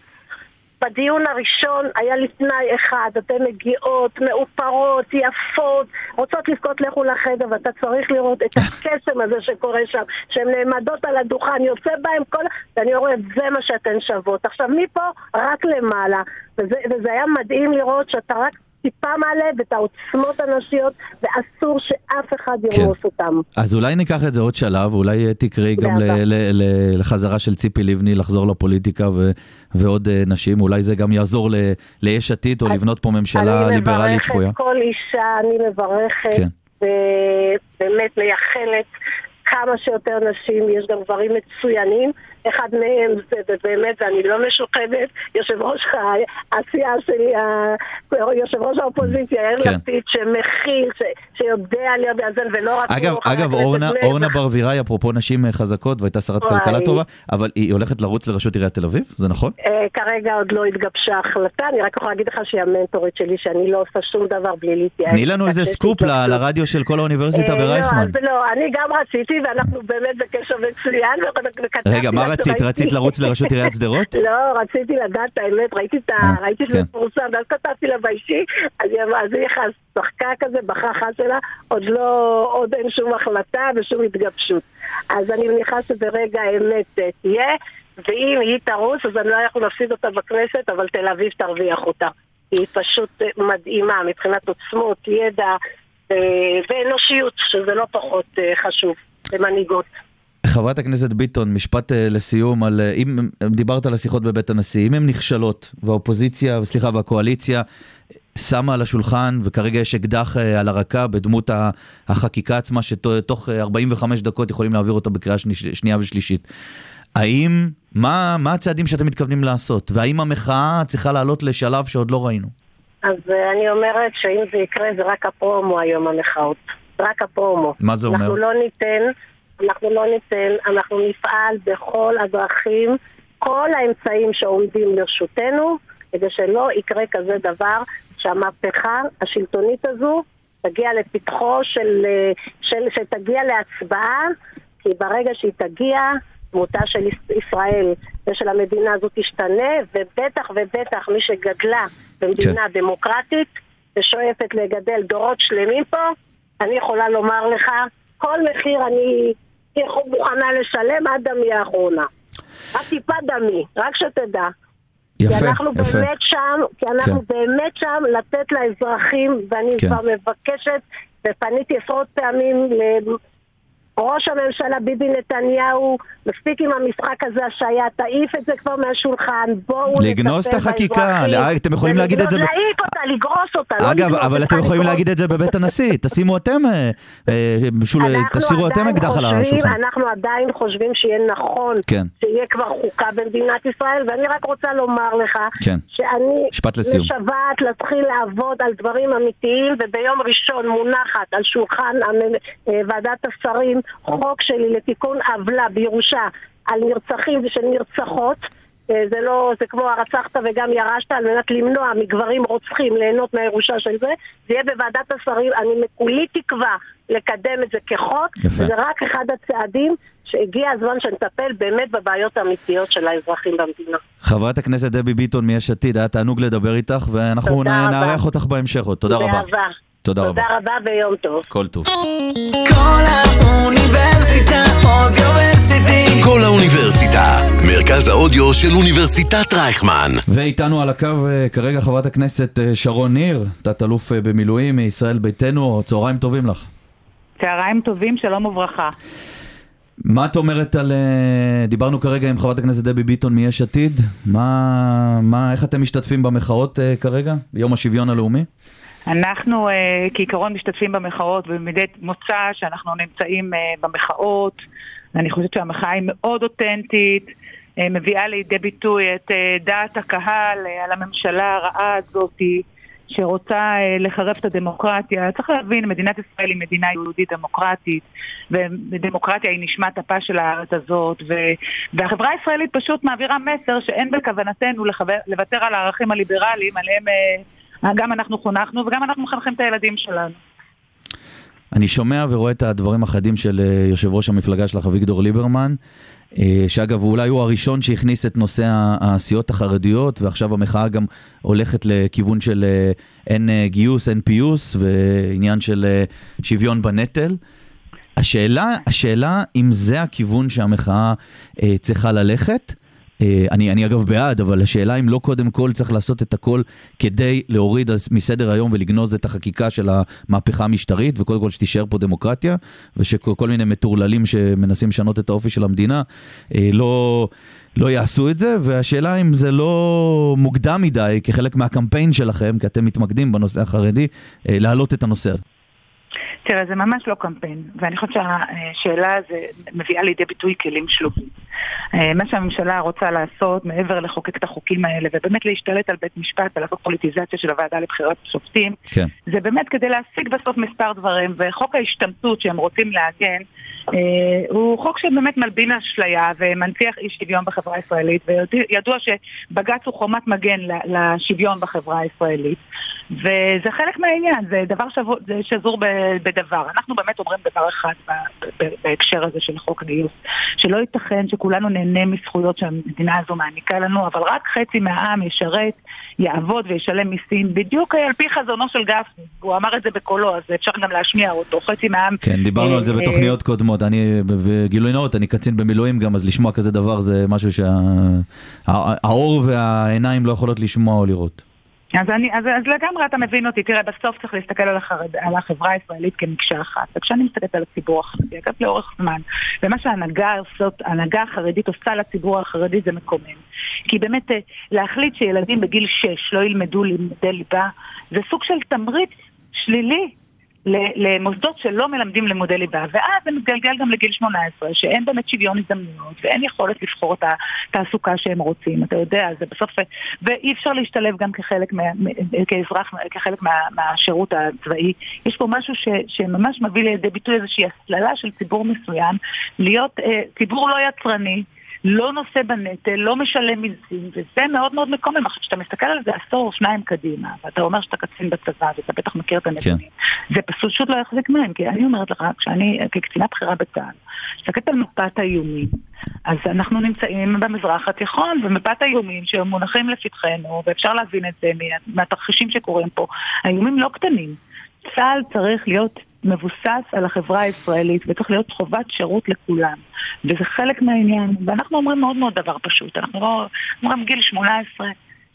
בדיון הראשון היה לי תנאי אחד, אתן מגיעות, מאופרות, יפות, רוצות לבכות לכו לחדר, ואתה צריך לראות את הקסם הזה שקורה שם, שהן נעמדות על הדוכן, יוצא בהם כל... ואני אומרת, זה מה שאתן שוות. עכשיו, מפה רק למעלה, וזה, וזה היה מדהים לראות שאתה רק טיפה מעלה ואת העוצמות הנשיות, ואסור שאף אחד כן. ירמוס אותם. אז אולי ניקח את זה עוד שלב, אולי אה, תקראי גם ל-. ל- ל- לחזרה של ציפי לבני לחזור לפוליטיקה ו- ועוד אה, נשים, אולי זה גם יעזור ל- ליש עתיד או אני- לבנות פה ממשלה אני ליברלית שפויה. מברכת כל אישה, אני מברכת, כן. ובאמת מייחלת כמה שיותר נשים, יש גם גברים מצוינים, אחד מהם זה באמת, ואני לא משוחדת, יושב ראש הסיעה שלי, יושב ראש האופוזיציה, יאיר כן. לפיד, שמכיל, ש- שיודע להיות מאזן, ולא רק אגב, אגב, אורנה, אורנה. ברביראי, אפרופו נשים אה, חזקות, והייתה שרת. כלכלה טובה, אבל היא הולכת לרוץ לראשות עיריית תל אביב, זה נכון? אה, כרגע עוד לא התגבשה החלטה, אני רק יכולה להגיד לך שהיא המנטורית שלי, שאני לא עושה שום דבר בלי להתייעץ. תני לנו איזה. סקופ ל- לרדיו של כל האוניברסיטה אה, ברייכמן. לא, אז לא, אני גם רציתי, ואנחנו באמת בקשר מצוין. רגע, מה רצית? רצית לרוץ לראשות עיריית שדרות? לא, רציתי לדעת האמת, ראיתי את ה... אה, ראיתי שזה כן. פורסם, ואז כתבתי לה באישי, אז היא אמרה, אז היא צחקה כזה, בחכה שלה, עוד לא, עוד אין שום החלטה ושום התגבשות. אז אני מניחה שברגע האמת אה, תהיה, ואם היא תרוץ, אז אני לא יכול להפסיד אותה בכנסת, אבל תל אביב תרוויח אותה. היא פשוט אה, מדהימה מבחינת עוצמות, ידע ואנושיות, שזה לא פחות חשוב למנהיגות. חברת הכנסת ביטון, משפט אה, לסיום על אה, אם דיברת על השיחות בבית הנשיא, אם הן נכשלות והאופוזיציה, סליחה, והקואליציה שמה על השולחן וכרגע יש אקדח אה, על הרקה בדמות החקיקה עצמה שתוך אה, 45 דקות יכולים להעביר אותה בקריאה שני, שנייה ושלישית. האם, מה, מה הצעדים שאתם מתכוונים לעשות? והאם המחאה צריכה לעלות לשלב שעוד לא ראינו? אז אה, אני אומרת שאם זה יקרה זה רק הפרומו היום המחאות. רק הפרומו. מה זה אומר? אנחנו לא ניתן, אנחנו לא ניתן, אנחנו נפעל בכל הדרכים, כל האמצעים שעומדים לרשותנו, כדי שלא יקרה כזה דבר, שהמהפכה השלטונית הזו תגיע לפתחו של, אה, של שתגיע להצבעה, כי ברגע שהיא תגיע, דמותה של יש- ישראל ושל המדינה הזו תשתנה, ובטח ובטח מי שגדלה במדינה כן. דמוקרטית ושואפת לגדל דורות שלמים פה, אני יכולה לומר לך, כל מחיר אני מוכנה לשלם עד דמי האחרונה. רק טיפה דמי, רק שתדע. כי יפה, אנחנו יפה. באמת שם, כי אנחנו כן. באמת שם לתת לאזרחים, ואני כן. כבר מבקשת, ופניתי עשרות פעמים לראש הממשלה ביבי נתניהו, מספיק עם המשחק הזה השהיה, תעיף את זה כבר מהשולחן, בואו לגנוז את נטפל החקיקה, באזרחים. אתם יכולים להגיד את זה להעיף אותה, לגרוס אותה, לא אגב, אבל אתם יכולים. להגיד את זה בבית הנשיא, תשימו אתם, אה, אה, תסירו אתם אקדח על השולחן. אנחנו עדיין חושבים שיהיה נכון כן. שיהיה כבר חוקה במדינת ישראל, ואני רק רוצה לומר לך כן. שאני. משוועת להתחיל לעבוד על דברים אמיתיים, וביום ראשון מונחת על שולחן אה, ועדת השרים חוק שלי לתיקון עוולה בירושה על נרצחים ושל נרצחות. אה, זה לא, זה כמו הרצחת וגם ירשת על מנת למנוע מגברים רוצחים ליהנות מהירושה של זה. זה יהיה בוועדת השרים, אני כולי תקווה לקדם את זה כחוק. יפה. זה רק אחד הצעדים שהגיע הזמן שנטפל באמת בבעיות האמיתיות של האזרחים במדינה. חברת הכנסת דבי ביטון מיש עתיד, היה תענוג לדבר איתך, ואנחנו. נארח אותך בהמשך עוד. תודה רבה. באהבה. תודה רבה. תודה רבה ויום טוב. כל טוב. כל האוניברסיטה אודיוורסיטי. כל האוניברסיטה, מרכז האודיו של אוניברסיטת רייכמן. ואיתנו על הקו אה, כרגע חברת הכנסת אה, שרון ניר, תת-אלוף אה, במילואים מישראל ביתנו, צהריים טובים לך. צהריים טובים, שלום וברכה. מה את אומרת על... דיברנו כרגע עם חברת הכנסת דבי ביטון מיש עתיד, מה... מה... איך אתם משתתפים במחאות כרגע? ביום השוויון הלאומי? אנחנו אה, כעיקרון משתתפים במחאות ומדי מוצא שאנחנו נמצאים אה, במחאות. אני חושבת שהמחאה היא מאוד אותנטית, אה, מביאה לידי ביטוי את אה, דעת הקהל אה, על הממשלה הרעה הזאתי. שרוצה אה, לחרב את הדמוקרטיה. צריך להבין, מדינת ישראל היא מדינה יהודית דמוקרטית, ודמוקרטיה היא נשמת אפה של הארץ הזאת, ו... והחברה הישראלית פשוט מעבירה מסר שאין בכוונתנו. לוותר על הערכים הליברליים, עליהם אה, גם אנחנו חונכנו וגם אנחנו מחנכים את הילדים שלנו. אני שומע ורואה את הדברים החדים של אה, יושב ראש המפלגה שלך, אביגדור ליברמן, אה, שאגב, אולי הוא הראשון שהכניס את נושא הסיעות החרדיות, ועכשיו המחאה גם הולכת לכיוון של אה, אין גיוס, אין פיוס, ועניין של שוויון בנטל. השאלה, השאלה אם זה הכיוון שהמחאה אה, צריכה ללכת. אה, אני, אני אגב בעד, אבל השאלה אם לא קודם כל צריך לעשות את הכל כדי להוריד מסדר היום ולגנוז את החקיקה של המהפכה המשטרית, וקודם כל שתישאר פה דמוקרטיה, ושכל כל מיני מטורללים שמנסים לשנות את האופי של המדינה אה, לא, לא יעשו את זה, והשאלה אם זה לא מוקדם מדי כחלק מהקמפיין שלכם, כי אתם מתמקדים בנושא החרדי, אה, להעלות את הנושא הזה. תראה, זה ממש לא קמפיין, ואני חושבת שהשאלה הזו מביאה לידי ביטוי כלים שלובים. אה, מה שהממשלה רוצה לעשות, מעבר לחוקק את החוקים האלה, ובאמת להשתלט על בית משפט ולעשות פוליטיזציה של הוועדה לבחירת שופטים, כן. זה באמת כדי להשיג בסוף מספר דברים, וחוק ההשתמטות שהם רוצים לעגן, אה, הוא חוק שבאמת מלבין אשליה ומנציח אי שוויון בחברה הישראלית, וידוע שבג"ץ הוא חומת מגן לשוויון בחברה הישראלית, וזה חלק מהעניין, זה דבר שבו, זה שזור בדבר. אנחנו באמת אומרים דבר אחד בהקשר הזה של חוק הגיוס, שלא ייתכן שכולנו נהנה מזכויות שהמדינה הזו מעניקה לנו, אבל רק חצי מהעם ישרת, יעבוד וישלם מיסים, בדיוק על פי חזונו של גפני, הוא אמר את זה בקולו, אז אפשר גם להשמיע אותו, חצי מהעם... כן, דיברנו על זה אה, בתוכניות קודמות. אני, וגילוי נאות, אני קצין במילואים גם, אז לשמוע כזה דבר זה משהו שהאור והעיניים לא יכולות לשמוע או לראות. אז, אני, אז, אז לגמרי אתה מבין אותי, תראה, בסוף צריך להסתכל על, החרד, על החברה הישראלית כמקשה אחת. וכשאני מסתכלת על הציבור החרדי, אגב, לאורך זמן, ומה שההנהגה החרדית עושה לציבור החרדי זה מקומם. כי באמת אה, להחליט שילדים בגיל 6 לא ילמדו לימודי ליבה, זה סוג של תמריץ שלילי למוסדות שלא מלמדים לימודי ליבה, ואז זה מתגלגל גם לגיל 18, שאין באמת שוויון הזדמנויות, ואין יכולת לבחור את התעסוקה שהם רוצים, אתה יודע, זה בסוף, ואי אפשר להשתלב גם כחלק, מה, כאזרח, כחלק מה, מהשירות הצבאי. יש פה משהו ש, שממש מביא לידי ביטוי איזושהי הסללה של ציבור מסוים, להיות אה, ציבור לא יצרני. לא נושא בנטל, לא משלם מיסים, וזה מאוד מאוד מקומם. עכשיו, כשאתה מסתכל על זה עשור, שניים קדימה, ואתה אומר שאתה קצין בצבא, ואתה בטח מכיר את הנתונים, זה פשוט לא יחזיק מים, כי אני אומרת לך, כשאני, כקצינה בכירה בצה"ל, מסתכלת על מפת האיומים, אז אנחנו נמצאים במזרח התיכון, ומפת האיומים שמונחים לפתחנו, ואפשר להבין את זה מה- מהתרחישים שקורים פה, האיומים לא קטנים. צה"ל צריך להיות מבוסס על החברה הישראלית וצריך להיות חובת שירות לכולם וזה חלק מהעניין ואנחנו אומרים מאוד מאוד דבר פשוט אנחנו לא אומרים גיל 18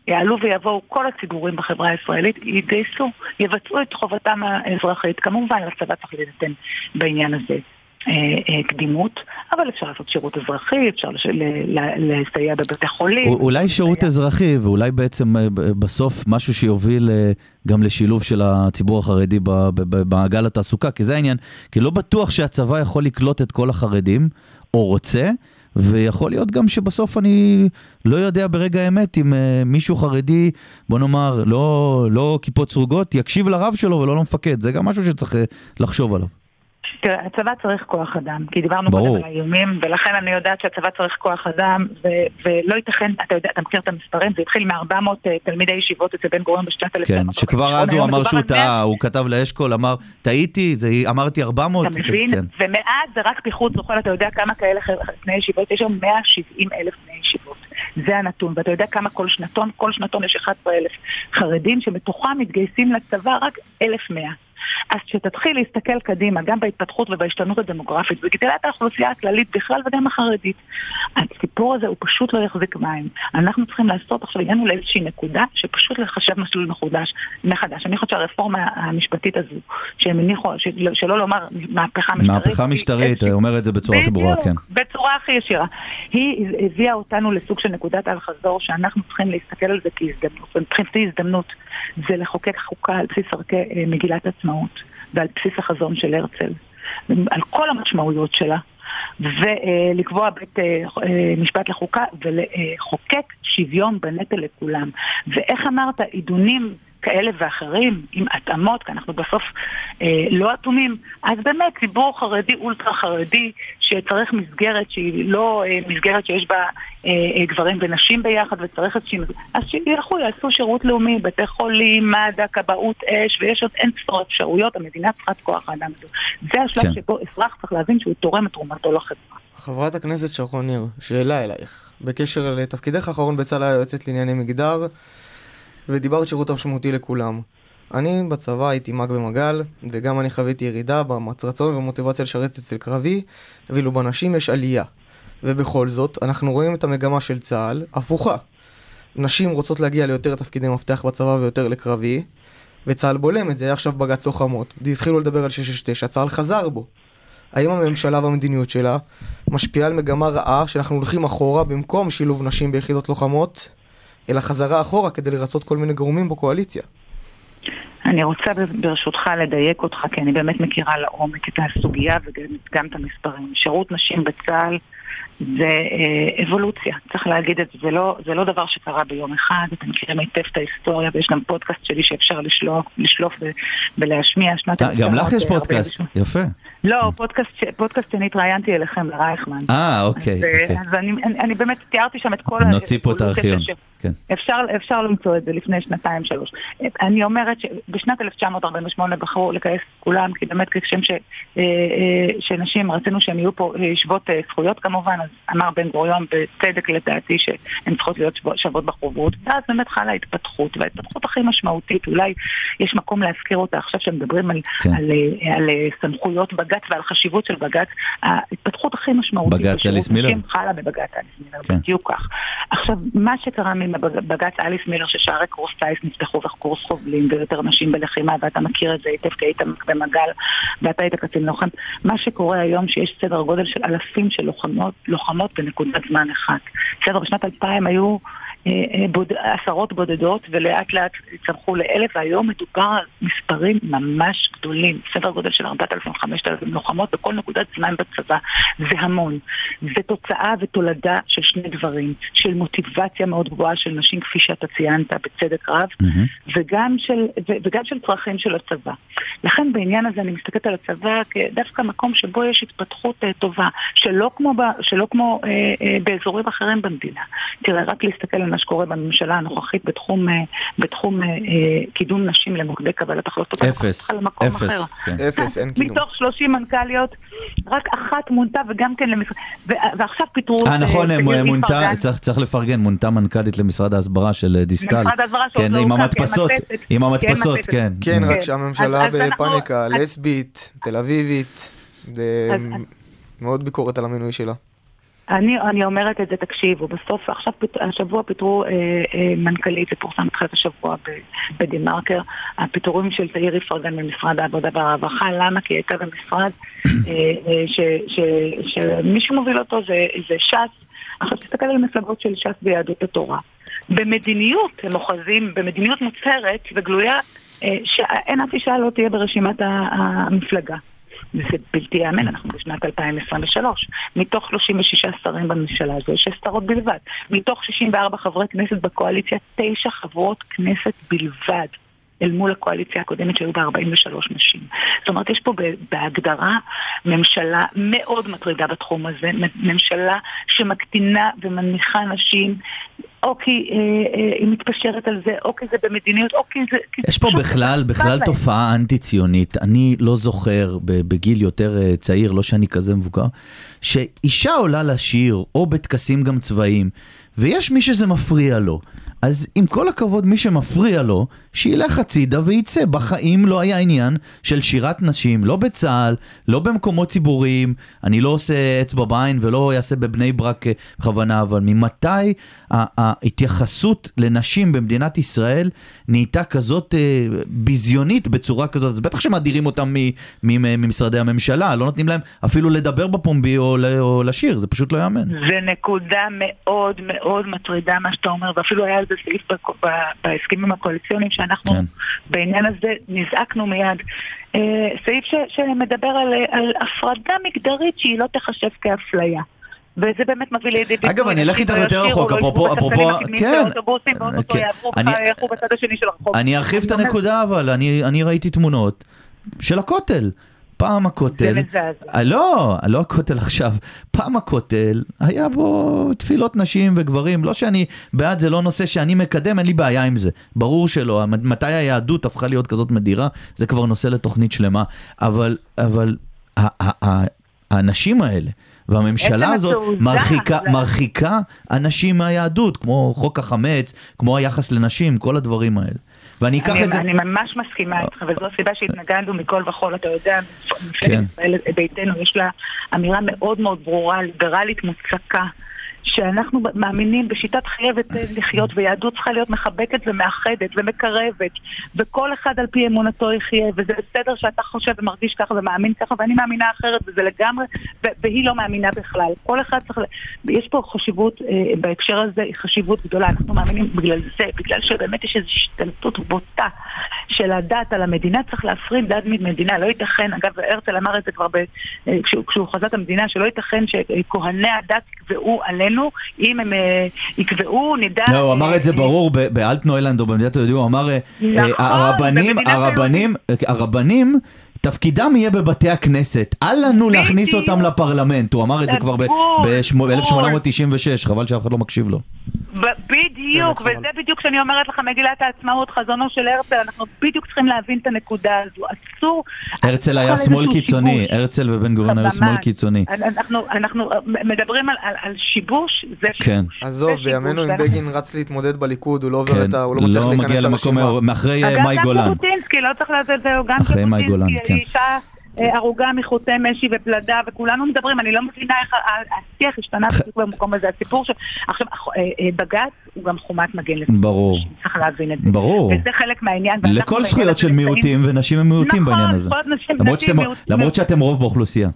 יעלו ויבואו כל הציבורים בחברה הישראלית, יתגייסו, יבצעו את חובתם האזרחית. כמובן, לצבא צריך להינתן בעניין הזה אה, אה, קדימות, אבל אפשר לעשות שירות אזרחי, אפשר לסייע בבתי חולים. אולי שירות אזרחי, ואולי בעצם אה, בסוף משהו שיוביל גם לשילוב של הציבור החרדי במעגל התעסוקה, כי זה העניין, כי לא בטוח שהצבא יכול לקלוט את כל החרדים, או רוצה, ויכול להיות גם שבסוף אני לא יודע ברגע האמת אם אה, מישהו חרדי, בוא נאמר, לא, לא כיפות סרוגות, יקשיב לרב שלו ולא למפקד, זה גם משהו שצריך אה, לחשוב עליו. תראה, הצבא צריך כוח אדם, כי דיברנו ברור. קודם על האיומים, ולכן אני יודעת שהצבא צריך כוח אדם, ו- ולא ייתכן, אתה יודע, אתה מכיר את המספרים, זה התחיל מ-400 תלמידי ישיבות אצל בן גוריון בשנת כן, 1948. שכבר אז הוא אמר שהוא על 100 טעה, הוא כתב לאשכול, אמר, טעיתי, זה- אמרתי 400. אתה מבין? כן. ומאז זה רק פיחות זוחל, אתה יודע כמה כאלה בני ישיבות, יש היום 170 אלף בני ישיבות. זה הנתון, ואתה יודע כמה כל שנתון, כל שנתון יש 11 אלף חרדים, שמתוכם מתגייסים לצבא רק 1,100. אז כשתתחיל להסתכל קדימה, גם בהתפתחות ובהשתנות הדמוגרפית, בגדילת האוכלוסייה הכללית בכלל וגם החרדית, הסיפור הזה הוא פשוט לא יחזיק מים. אנחנו צריכים לעשות, עכשיו הגענו לאיזושהי נקודה שפשוט לחשב מסלול מחודש, מחדש. אני חושבת שהרפורמה המשפטית הזו, שהם הניחו, של- שלא לומר מהפכה משטרית, מהפכה היא משטרית, איזושהי- אומר את זה בצורה הכי ברורה, כן. בצורה הכי ישירה. היא הביאה אותנו לסוג של נקודת אל-חזור שאנחנו צריכים להסתכל על זה כהזדמנות. ומבחינתי הזדמנות זה לחוקק חוקה על בסיס ערכי אה, מגילת עצמאות ועל בסיס החזון של הרצל, על כל המשמעויות שלה. ולקבוע בית אה, אה, משפט לחוקה ולחוקק שוויון בנטל לכולם. ואיך אמרת, עידונים כאלה ואחרים, עם התאמות, כי אנחנו בסוף אה, לא אטומים, אז באמת ציבור חרדי, אולטרה חרדי, שצריך מסגרת שהיא לא אה, מסגרת שיש בה אה, אה, גברים ונשים ביחד, וצריך איזושהי... אז שילכו, יעשו שירות לאומי, בתי חולים, מד"א, כבאות אש, ויש עוד אין ספור אפשרויות, המדינה צריכה את כוח האדם הזה. זה השלב כן. שבו אזרח צריך להבין שהוא תורם את תרומתו לחברה. חברת הכנסת שרון ניר, שאלה אלייך. בקשר לתפקידך האחרון בצה"ל היועצת לענייני מגדר, ודיברת שירות המשמעותי לכולם. אני בצבא הייתי מ"ג במג"ל, וגם אני חוויתי ירידה ברצון ומוטיבציה לשרת אצל קרבי, ואילו בנשים יש עלייה. ובכל זאת, אנחנו רואים את המגמה של צה"ל הפוכה. נשים רוצות להגיע ליותר תפקידי מפתח בצבא ויותר לקרבי, וצה"ל בולם את זה, היה עכשיו בג"ץ לוחמות. התחילו לדבר על 669, צה"ל חזר בו. האם הממשלה והמדיניות שלה משפיעה על מגמה רעה שאנחנו הולכים אחורה במקום שילוב נשים ביחידות לוחמות, אלא חזרה אחורה כדי לרצות כל מיני גורמים בקואליציה? אני רוצה ברשותך לדייק אותך, כי אני באמת מכירה לעומק את הסוגיה וגם גם את המספרים. שירות נשים בצה"ל זה אה, אבולוציה, צריך להגיד את זה, זה לא, זה לא דבר שקרה ביום אחד, אתם מכירים היטב את ההיסטוריה ויש גם פודקאסט שלי שאפשר לשלוף, לשלוף ולהשמיע שנת אה, גם לך יש 1948. פודקאסט, יפה. לא, פודקאסט, פודקאסט שאני התראיינתי אליכם, לרייכמן. אה, אוקיי, אז, אה, אוקיי. אז אני, אני, אני באמת תיארתי שם את כל נוציא פה את הארכיון, כן. אפשר, אפשר למצוא את זה לפני שנתיים שלוש. אני אומרת שבשנת 1948 בחרו לגייס כולם, כי באמת כשם ש, אה, אה, שנשים רצינו שהן יהיו פה אה, שוות אה, זכויות כמובן, אז אמר בן גוריון בצדק לדעתי שהן צריכות להיות שוות- בחוברות, ואז באמת חלה התפתחות, וההתפתחות הכי משמעותית, אולי יש מקום להזכיר אותה עכשיו שמדברים על, כן. על, אה, על אה, סמכויות בג"ץ ועל חשיבות של בג"ץ, ההתפתחות הכי משמעותית בג"ץ אליס מילר. חלה בבג"ץ אליס מילר, כן. בדיוק כך. עכשיו, מה שקרה מבג"ץ אליס מילר, ששערי קורס טיס נפתחו וקורס חובלים ויותר נשים בלחימה, ואתה מכיר את זה היטב כי היית במגל ואתה היית קצין לוחם, מה שקורה היום שיש סדר גודל של אלפים של לוחמות, לוחמות בנקודת זמן אחת. בסדר, בשנת 2000 היו... אה, אה, בוד... עשרות בודדות ולאט לאט צמחו לאלף והיום מדובר על מספרים ממש גדולים, סדר גודל של 4,000-5,000 לוחמות בכל נקודת זמן בצבא, זה המון. זה תוצאה ותולדה של שני דברים, של מוטיבציה מאוד גבוהה של נשים כפי שאתה ציינת בצדק רב, מהמם. וגם של, ו- וגם של צרכים של הצבא. לכן בעניין הזה אני מסתכלת על הצבא כדווקא מקום שבו יש התפתחות אה, טובה, שלא כמו, ב, שלא כמו אה, אה, באזורים אחרים במדינה. תראה, רק להסתכל על מה שקורה בממשלה הנוכחית בתחום, אה, בתחום אה, אה, קידום נשים למוקדי קבלת החלטות. אפס, אפס, אחר. כן. אפס, אין קידום. מתוך 30 מנכ"ליות, רק אחת מונתה וגם כן למשרד... ועכשיו פיטרו... אה, נכון, מונתה. צריך צריך לפרגן, מונתה מנכ"לית למשרד ההסברה של דיסטל. משרד ההסברה שעוד כן, לא עם הוקם, המדפסות, כן, מדפסת. עם כן, המדפסות. כן. כן, Mm. רק כן. שהממשלה בפאניקה, אז- לסבית, תל אביבית, זה אז- מאוד ביקורת על המינוי שלה. אני, אני אומרת את זה, תקשיבו, בסוף, עכשיו, השבוע פיטרו אה, אה, מנכ"לית, זה פורסם בתחילת השבוע בדה-מרקר, הפיטורים של תאיר איפרגן ממשרד העבודה והרווחה, למה? כי הייתה במשרד אה, אה, ש- ש- שמישהו מוביל אותו זה, זה ש"ס. עכשיו תסתכל על המפלגות של ש"ס ויהדות התורה. במדיניות, הם אוחזים, במדיניות מוצהרת וגלויה, אה, שאין אף אישה לא תהיה ברשימת המפלגה. זה בלתי ייאמן, אנחנו בשנת 2023. מתוך 36 שרים בממשלה הזו, יש שרות בלבד. מתוך 64 חברי כנסת בקואליציה, תשע חברות כנסת בלבד. אל מול הקואליציה הקודמת שהיו בה 43 נשים. זאת אומרת, יש פה בהגדרה ממשלה מאוד מטרידה בתחום הזה, ממשלה שמקטינה ומנמיכה נשים, או כי אה, אה, היא מתפשרת על זה, או כי זה במדיניות, או כי זה... כי יש פה בכלל, אכפת בכלל. תופעה אנטי-ציונית. אני לא זוכר בגיל יותר אה, צעיר, לא שאני כזה מבוגר, שאישה עולה לשיר, או בטקסים גם צבאיים, ויש מי שזה מפריע לו. אז עם כל הכבוד, מי שמפריע לו, שילך הצידה וייצא. בחיים לא היה עניין של שירת נשים, לא בצה"ל, לא במקומות ציבוריים. אני לא עושה אצבע בעין ולא אעשה בבני ברק אה, בכוונה, אבל ממתי ההתייחסות לנשים במדינת ישראל נהייתה כזאת אה, ביזיונית בצורה כזאת? אז בטח שמדירים אותם ממשרדי הממשלה, לא נותנים להם אפילו לדבר בפומבי או, לשיר, זה פשוט לא ייאמן. זה נקודה מאוד מאוד מטרידה מה שאתה אומר, ואפילו היה על זה סעיף בק- ב- בהסכמים הקואליציוניים שאנחנו כן. בעניין הזה נזעקנו מיד. אה, סעיף ש, שמדבר על, על הפרדה מגדרית שהיא לא תחשב כאפליה. וזה באמת מביא לידי ביטוי. אגב, אני אלך איתך יותר רחוק, אפרופו- אפרופו- כן. ואוטוטו כן. אני- ארחיב את הנקודה, אבל אני ראיתי תמונות של הכותל. פעם הכותל, זה מזעזע. אה, לא, לא הכותל עכשיו, פעם הכותל, היה בו תפילות נשים וגברים, לא שאני בעד, זה לא נושא שאני מקדם, אין לי בעיה עם זה, ברור שלא, מתי היהדות הפכה להיות כזאת מדירה, זה כבר נושא לתוכנית שלמה, אבל, אבל האנשים האלה, והממשלה הזאת מרחיקה, מרחיקה אנשים מהיהדות, כמו חוק החמץ, כמו היחס לנשים, כל הדברים האלה. ואני אקח אני, את זה... אני ממש מסכימה איתך, וזו הסיבה שהתנגדנו מכל וכול, אתה יודע, כן. מפלגת ישראל ביתנו יש לה אמירה מאוד מאוד ברורה, ליברלית מוצקה. שאנחנו מאמינים בשיטת חייבת לחיות ויהדות צריכה להיות מחבקת ומאחדת ומקרבת וכל אחד על פי אמונתו יחיה וזה בסדר שאתה חושב ומרגיש ככה ומאמין ככה ואני מאמינה אחרת וזה לגמרי והיא לא מאמינה בכלל כל אחד צריך, יש פה חשיבות אה, בהקשר הזה, חשיבות גדולה אנחנו מאמינים בגלל זה, בגלל שבאמת יש איזו השתלטות בוטה של הדת על המדינה, צריך להפריד דת ממדינה. לא ייתכן, אגב, הרצל אמר את זה כבר ב, אה, כשהוא, כשהוא חזה את המדינה, שלא ייתכן שכהני הדת יקבעו עלינו, אם הם אה, יקבעו, נדע... לא, הוא אמר את זה אה, ברור באלטנוילנד או במדינת היהודים, הוא אמר, אה, נכון, אה, הרבנים, במדינת הרבנים, הרבנים, תפקידם יהיה בבתי הכנסת, אל לנו להכניס. אותם לפרלמנט, הוא אמר את זה כבר בול, ב-1896, חבל שאף אחד לא מקשיב לו. בדיוק, באמת, וזה בדיוק שאני אומרת לך, מגילת העצמאות, חזונו של הרצל, אנחנו בדיוק צריכים להבין את הנקודה הזו. אסור... הרצל היה שמאל קיצוני. הרצל ובן גוריון היו. שמאל קיצוני. אנחנו, אנחנו מדברים על, שיבוש, זה שיבוש. כן. עזוב, שיבוש, בימינו אם בגין רץ להתמודד בליכוד, הוא לא עובר כן, את ה... הוא לא מצליח לא להיכנס מגיע למקום, לרשימה. אה, אגב, מאי גם גולן. ז'בוטינסקי, לא צריך לדעת, זהו, גם אחרי מאי גולן, ז'בוטינסקי, כן. אישה אה, ערוגה מחוטי משי ופלדה, וכולנו מדברים, אני לא מבינה איך השיח השתנה בדיוק במקום הזה, הסיפור ש... עכשיו, אה, אה, בג"ץ הוא גם חומת מגן לזכויות ברור. צריך להבין את זה. ברור. וזה חלק מהעניין. לכל זכויות של מיעוטים ונשים הם מיעוטים נכון, בעניין הזה. זכויות נשים, למרות נשים, שאתם- מיעוט- למרות שאתם רוב באוכלוסייה.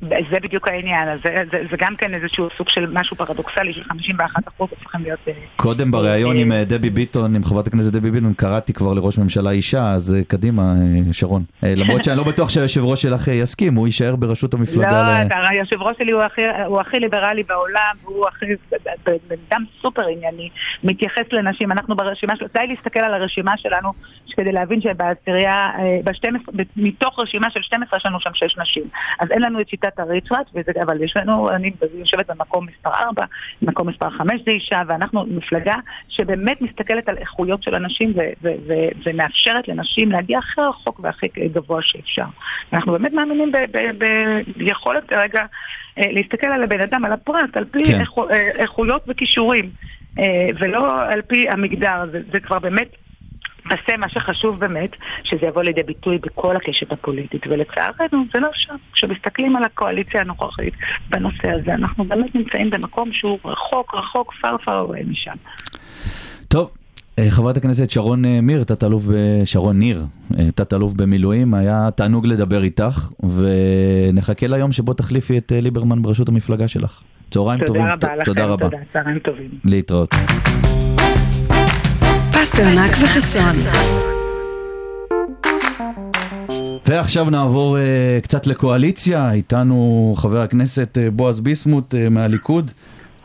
זה בדיוק העניין, אז זה, זה, זה גם כן איזשהו סוג של משהו פרדוקסלי של 51 אחוז הופכים להיות... אה, קודם בריאיון עם אה, דבי ביטון, עם חברת הכנסת דבי ביטון, קראתי כבר לראש ממשלה אישה, אז אה, קדימה, אה, שרון. אה, למרות שאני לא בטוח שהיושב ראש שלך אה, יסכים, הוא יישאר בראשות המפלגה. לא, היושב ראש שלי הוא הכי, הוא ליברלי בעולם, והוא הכי, בן אדם סופר ענייני, מתייחס לנשים. אנחנו ברשימה שלו, די להסתכל על הרשימה שלנו, כדי להבין שבעשירייה, אה, ב-12, מתוך רשימה של 12 יש לנו שם 6 נשים. אז אין לנו את שיטת הריצ'רט, וזה- אבל יש לנו, אני יושבת במקום מספר 4, מקום מספר 5 זה אישה, ואנחנו מפלגה שבאמת מסתכלת על איכויות של אנשים ו- ו- ו- ומאפשרת לנשים להגיע הכי רחוק והכי גבוה שאפשר. אנחנו באמת מאמינים ב- ב- ב- ביכולת רגע אה, להסתכל על הבן אדם, על הפרט, על פי כן. אה, איכויות וכישורים, אה, ולא על פי המגדר. זה, זה כבר באמת... עשה מה שחשוב באמת, שזה יבוא לידי ביטוי בכל הקשת הפוליטית, ולצערנו זה לא שם. כשמסתכלים על הקואליציה הנוכחית בנושא הזה, אנחנו באמת נמצאים במקום שהוא רחוק, רחוק, פר פר away משם. טוב, אה, חברת הכנסת שרון אה, ניר, תת-אלוף, ב- שרון ניר, אה, תת-אלוף במילואים, היה תענוג לדבר איתך, ונחכה ליום שבו תחליפי את ליברמן בראשות המפלגה שלך. צהריים טובים. תודה רבה ת- לכם, תודה רבה. תודה, צהריים טובים. להתראות. פסטרנק וחסון. ועכשיו נעבור uh, קצת לקואליציה, איתנו חבר הכנסת uh, בועז ביסמוט uh, מהליכוד.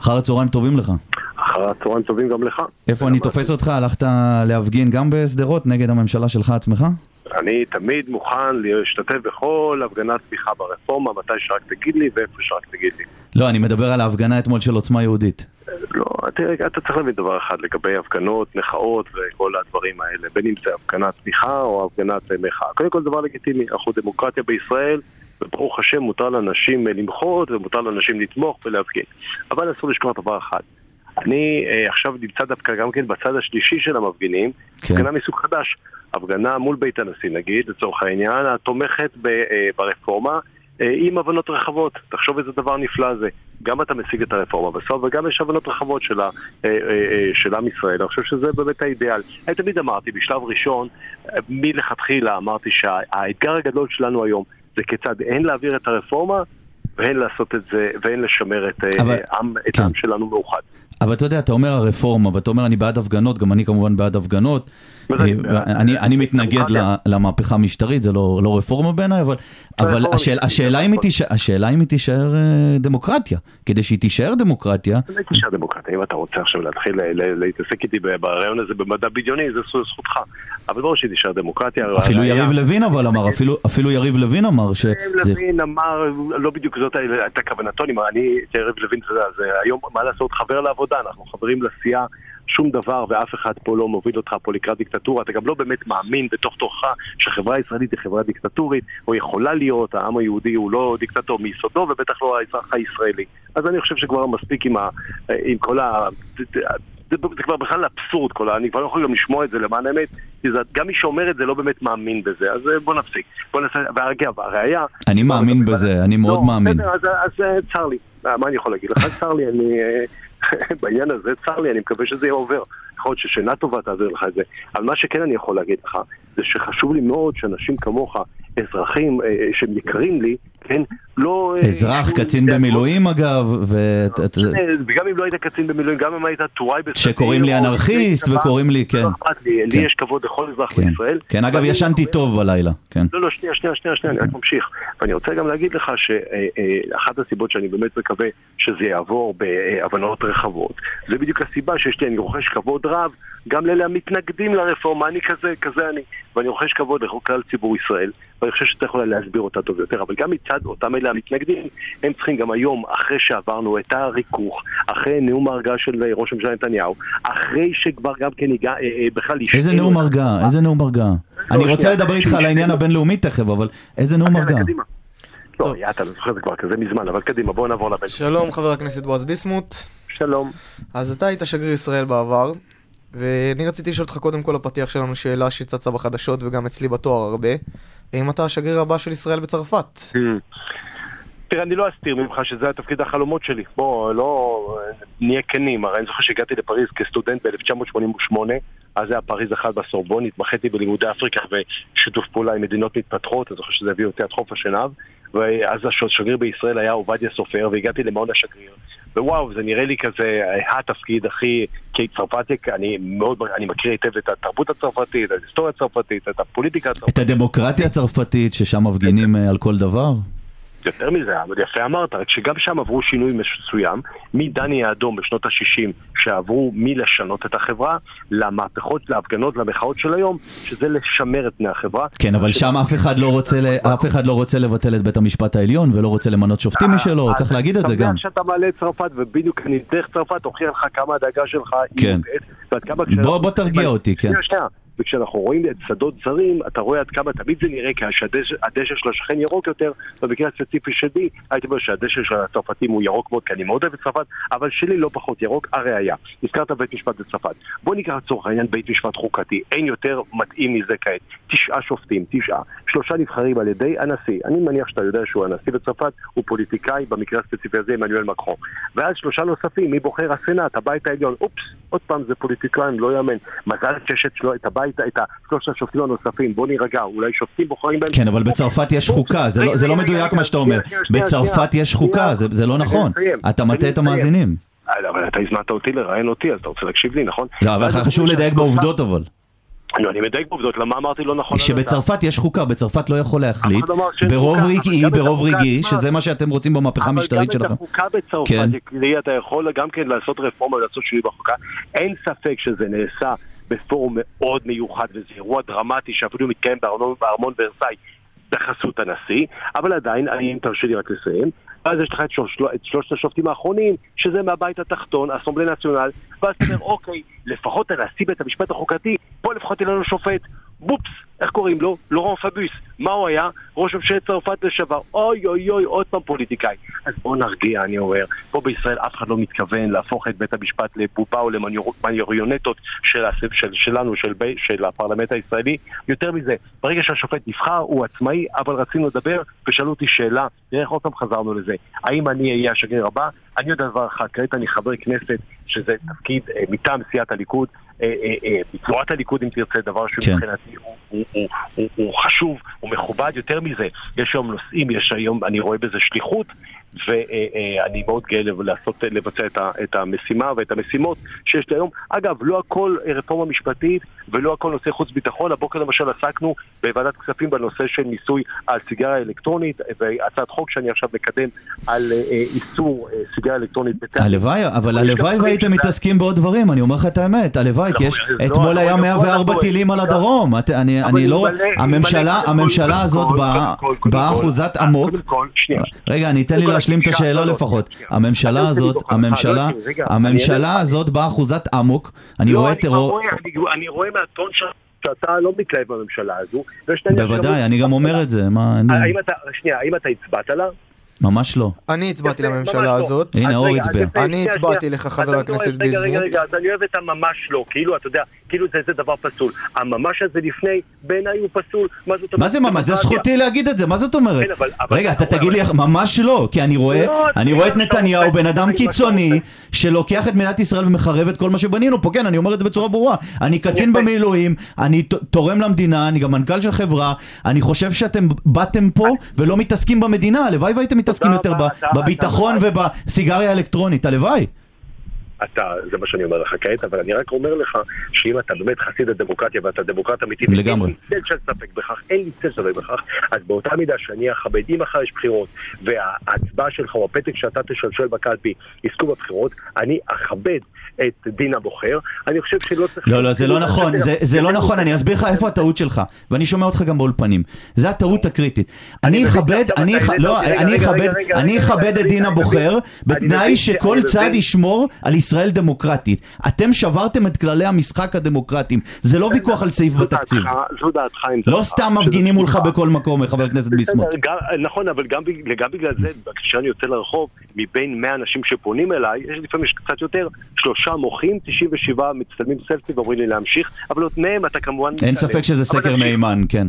אחר הצהריים טובים לך. אחר הצהריים טובים גם לך. איפה אני תופס אותך? הלכת להפגין גם בשדרות נגד הממשלה שלך עצמך? אני תמיד מוכן להשתתף בכל הפגנת תמיכה ברפורמה, מתי שרק תגיד לי ואיפה שרק תגיד לי. לא, אני מדבר על ההפגנה אתמול של עוצמה יהודית. לא, תראה, אתה צריך להבין דבר אחד לגבי הפגנות, מחאות וכל הדברים האלה, בין אם זה הפגנת תמיכה או הפגנת אה, מחאה. קודם כל דבר לגיטימי, אנחנו דמוקרטיה בישראל, וברוך השם מותר לאנשים אה, למחות ומותר לאנשים לתמוך ולהפגין. אבל אסור לשכוח דבר אחד. אני אה, עכשיו נמצא דווקא גם כן בצד השלישי של המפגינים, כן. הפגנה מסוג חדש. הפגנה מול בית הנשיא נגיד, לצורך העניין, התומכת ב, אה, ברפורמה אה, עם הבנות רחבות. תחשוב איזה דבר נפלא זה. גם אתה משיג את הרפורמה בסוף, וגם יש הבנות רחבות של, ה, אה, אה, אה, של עם ישראל. אני חושב שזה באמת האידיאל. אני תמיד אמרתי, בשלב ראשון, אה, מלכתחילה אמרתי שהאתגר הגדול שלנו היום זה כיצד הן להעביר את הרפורמה והן לעשות את זה, והן לשמר את, אה, אבל- עם, את כן. העם שלנו מאוחד. אבל אתה יודע, אתה אומר הרפורמה, ואתה אומר אני בעד הפגנות, גם אני כמובן בעד הפגנות. בוודאי, אה, בעד. אני, מתנגד למהפכה המשטרית, זה לא, לא רפורמה בעיניי, אבל, השאלה, אם היא. תישאר, היא תישאר אה, דמוקרטיה. כדי שהיא תישאר דמוקרטיה, זה תשאר דמוקרטיה, אם אתה רוצה עכשיו להתחיל להתעסק איתי ברעיון הזה במדע בדיוני, זה זכותך. אבל ברור שהיא תישאר דמוקרטיה. אפילו יריב לוין אבל אמר, אפילו, יריב לוין אמר שזה... יריב לוין אמר, לא בדיוק זאת הייתה כוונתו, אני- אני, יריב לוין, אתה יודע, זה היום, מה לעשות, חבר לעבודה, אנחנו חברים לסיעה. שום דבר ואף אחד פה לא מוביל אותך פה לקראת דיקטטורה, אתה גם לא באמת מאמין בתוך תורך שהחברה הישראלית היא חברה דיקטטורית, או יכולה להיות, העם היהודי הוא לא דיקטטור מיסודו ובטח לא האזרח הישראלי. אז אני חושב שכבר מספיק עם, ה, עם כל ה... זה, זה, כבר בכלל אבסורד, כל ה... אני כבר לא יכול גם לשמוע את זה למען האמת, כי זה, גם מי שאומר את זה לא באמת מאמין בזה, אז אה, בוא נפסיק. בוא נעשה, ואגב, הראיה... אני מאמין בזה, אני מאוד לא, מאמין. בסדר, אז, אז אה, צר לי. אה, מה אני יכול להגיד לך? צר לי, אני... אה, בעניין הזה צר לי, אני מקווה שזה יהיה עובר. יכול להיות ששינה טובה תעביר לך את זה. אבל מה שכן אני יכול להגיד לך, זה שחשוב לי מאוד שאנשים כמוך, אזרחים אה, שהם יקרים לי, כן? לא... אה, אזרח, קצין במילואים אגב, ו... אה, וגם אם לא היית קצין במילואים, גם אם היית טוראי בסדיר... שקוראים לי אנרכיסט וקוראים לי, כן. לא לי, כן. יש כבוד לכל אזרח כן. בישראל. כן, אגב, ישנתי טוב בלילה, כן. לא, לא, שנייה, שנייה, שנייה, אני רק ממשיך. ואני רוצה גם להגיד לך שאחת הסיבות שאני באמת מקווה שזה יעבור בהבנות רחבות, זה בדיוק הסיבה שיש לי, אני רוכש כבוד רב גם לאלה המתנגדים לרפורמה, אני כזה, כזה אני. ואני רוכש כבוד לכלל ציבור ישראל, ואני חושב שצריך אולי להסביר אותה טוב יותר, אבל גם מצד אותם אלה המתנגדים, הם צריכים גם היום, אחרי שעברנו את הריכוך, אחרי נאום ההרגעה של ראש הממשלה נתניהו, אחרי שכבר גם כן הגע, אה, אה, בכלל... איזה השקיעו נאום הרגעה? איזה נאום הרגעה? אני רוצה. לדבר איתך על העניין הבינלאומי תכף, אבל איזה נאום יאללה, הרגעה? לא, יא, אתה לא זוכר את זה כבר כזה מזמן, אבל קדימה, בואו נעבור לבן. שלום חבר הכנסת בועז ביסמוט. שלום. אז אתה היית שגריר ישראל בעבר, ואני רציתי לשאול אותך קודם כל הפתיח שלנו שאלה שצצה בחדשות וגם אצלי בתואר הרבה. האם אתה השגריר הבא של ישראל בצרפת? תראה, אני לא אסתיר ממך שזה התפקיד החלומות שלי. בוא, לא... נהיה כנים. הרי אני זוכר שהגעתי לפריז כסטודנט ב-1988, אז היה פריז אחת בסורבון, התמחיתי בלימודי אפריקה ושיתוף פעולה עם מדינות מתפתחות, אני זוכר שזה הביא אותי עד חוף השנהב, ואז השגריר בישראל היה עובדיה סופר, והגעתי למעון השגריר. ווואו, זה נראה לי כזה אה, התפקיד הכי... כי צרפתי, אני מאוד... אני מכיר היטב את התרבות הצרפתית, את ההיסטוריה הצרפתית, את הפוליטיקה הצרפתית. את הדמוקרטיה הצרפתית, ששם מפגינים אה, על כל דבר? יותר מזה, אבל יפה אמרת, רק שגם שם עברו שינוי מסוים, מדני האדום בשנות ה-60, שעברו מלשנות את החברה, למהפכות, להפגנות, למחאות של היום, שזה לשמר את פני החברה. כן, אבל שם אף אחד לא רוצה אף אחד לא רוצה לבטל את בית המשפט העליון ולא רוצה למנות שופטים משלו, אז צריך להגיד את זה גם. שאתה מעלה את צרפת, ובדיוק אני דרך צרפת הוכיח לך כמה הדאגה שלך היא כן. בוא תרגיע אותי, כן. שנייה, שנייה. וכשאנחנו רואים את שדות זרים, אתה רואה עד כמה תמיד זה נראה כשהדשא של השכן ירוק יותר, במקרה הספציפי שלי, הייתי אומר שהדשא של הצרפתים הוא ירוק מאוד, כי אני מאוד אוהב את צרפת, אבל שלי לא פחות ירוק, הראיה. הזכרת בית משפט בצרפת. בוא ניקח לצורך העניין בית משפט חוקתי, אין יותר מתאים מזה כעת. תשעה שופטים, תשעה. שלושה נבחרים על ידי הנשיא. אני מניח שאתה יודע שהוא הנשיא בצרפת, הוא פוליטיקאי, במקרה הספציפי הזה עמנואל מקרו. ואז שלושה נוספים, מי בוחר הסנאט, הבית העליון. אופס, עוד פעם זה פוליטיקאים, לא יאמן. מזל שיש את, שלו, את הבית, את שלושת השופטים הנוספים, בוא נירגע, אולי שופטים בוחרים בהם. כן, אבל בצרפת יש חוקה, זה לא- לא מדויק מה שאתה אומר. בצרפת יש חוקה. זה לא נכון. אתה מטעה את. המאזינים. אה, אבל אתה הזמנת אותי לראיין אותי, אז אתה רוצה להקשיב לי, נכון? לא, אבל חשוב לדייק בעובדות אבל. לא, אני מדייק בעובדות, למה אמרתי לא נכון? שבצרפת יש חוקה, בצרפת לא יכול להחליט, לא ברוב רגעי, ברוב רגעי, שזה מה שאתם רוצים במהפכה המשטרית אבל גם שלכם. את החוקה בצרפת, כן. אתה יכול גם כן לעשות רפורמה ולעשות שינוי בחוקה. אין ספק שזה נעשה בפורום מאוד מיוחד, וזה אירוע דרמטי שאפילו מתקיים בארמון, בארמון ורסאי בחסות הנשיא, אבל עדיין, אני, אם תרשה לי רק לסיים, ואז יש לך את, שלוש, את שלושת השופטים האחרונים, שזה מהבית התחתון, אסומבלי נציונל, ואז אתה אומר, אוקיי, לפחות הנשיא בית המשפט החוקתי, בוא לפחות יהיה לנו שופט. בופס, איך קוראים לו? לורן פביוס. מה הוא היה? ראש ממשלת צרפת לשעבר. אוי אוי אוי, עוד פעם פוליטיקאי. אז בוא נרגיע, אני אומר. פה בישראל אף אחד לא מתכוון להפוך את בית המשפט לבובה או למריונטות של, של, שלנו, של, בי- של הפרלמנט הישראלי. יותר מזה, ברגע שהשופט נבחר, הוא עצמאי, אבל רצינו לדבר, ושאלו אותי שאלה, תראה איך עוד פעם חזרנו לזה. האם אני אהיה השגריר הבא? אני יודע דבר אחד, כעת אני חבר כנסת, שזה תפקיד אה, מטעם סיעת הליכוד, בתנועת הליכוד אם תרצה, דבר כן. שמבחינתי הוא, הוא חשוב, הוא מכובד יותר מזה. יש היום נושאים, יש היום, אני רואה בזה שליחות, ואני מאוד גאה לעשות, לבצע את, ה, את המשימה ואת המשימות שיש לי היום. אגב, לא הכל רפורמה משפטית ולא הכל נושא חוץ ביטחון. הבוקר למשל עסקנו בוועדת כספים בנושא של מיסוי על סיגריה אלקטרונית, והצעת חוק שאני עכשיו מקדם על אה, אה, איסור אה, סיגריה אלקטרונית. הלוואי, אבל הלוואי והייתם מתעסקים בעוד דברים, אני אומר לך את האמת, הלוואי, כי יש, לא, אתמול אבל היה גם פה 104 אנחנו- טילים על הדרום, אני לא, הממשלה, הזאת באה אחוזת שנייה. רגע, אני אתן לי להשלים את שנייה, השאלה לא, לא, לפחות. הממשלה הזאת, הממשלה, לא, רגע, הממשלה. הזאת באה אחוזת אמוק, אני לא, רואה טרור, רואה- אני- רואה מהטון ש- שאתה לא מתלהב בממשלה הזו. בוודאי, אני גם אומר את זה, מה, שנייה, האם אתה הצבעת לה? ממש לא. אני הצבעתי לממשלה לא. הזאת. הנה, אור רגע, הצביע. אני הצבעתי. לך, חבר הכנסת רגע, רגע, ביזמוט. רגע, אז אני אוהב את הממש לא, כאילו, אתה יודע, כאילו זה איזה דבר פסול. הממש הזה לפני, בעיניי הוא פסול. מה זאת מה זה ממש? זה זכותי להגיד את זה, מה זאת אומרת? כן, רגע, אתה תגיד לי, ממש לא, כי אני רואה, לא, אני רואה את נתניהו, בן אדם קיצוני, שלוקח את מדינת ישראל ומחרב את כל מה שבנינו פה, כן, אני אומר את זה בצורה ברורה. אני קצין במילואים, אני תורם למדינה, אני גם מנכ"ל של חברה, אני חושב שאתם באתם פה ולא מתעסקים במדינה, הלוואי והייתם מתעסקים יותר בביטחון ובסיגריה האלקטרונית, הלוואי. אתה, זה מה שאני אומר לך כעת, אבל אני רק אומר לך שאם אתה באמת חסיד הדמוקרטיה ואתה דמוקרט אמיתי, לגמרי. אין לי צל של ספק בכך, אין לי צל ספק בכך, אז באותה מידה שאני אכבד, אם מחר יש בחירות, וההצבעה שלך או הפתק שאתה תשלשל בקלפי יזכו בבחירות, אני אכבד את דין הבוחר, אני חושב שלא צריך... לא, לא, זה לא נכון, זה, לא נכון, אני אסביר לך איפה הטעות שלך, ואני שומע אותך גם באולפנים. זה הטעות הקריטית. אני אכבד, אני אכבד, אני אכבד את דין הבוחר, בתנאי שכל צד. ישמור על ישראל דמוקרטית. אתם שברתם את כללי המשחק הדמוקרטיים, זה לא ויכוח על סעיף בתקציב. זו דעתך. לא סתם מפגינים מולך. בכל מקום, חבר הכנסת ביסמוט. נכון, אבל גם, בג- גם בגלל זה, כשאני יוצא לרחוב, מבין 100 אנשים שפונים אליי, יש לפעמים קצת יותר, שלושה מוחים, 97 מצטלמים סלפי ואומרים לי להמשיך, אבל עוד מהם אתה כמובן... אין מתעלם. ספק שזה סקר מהימן, כן.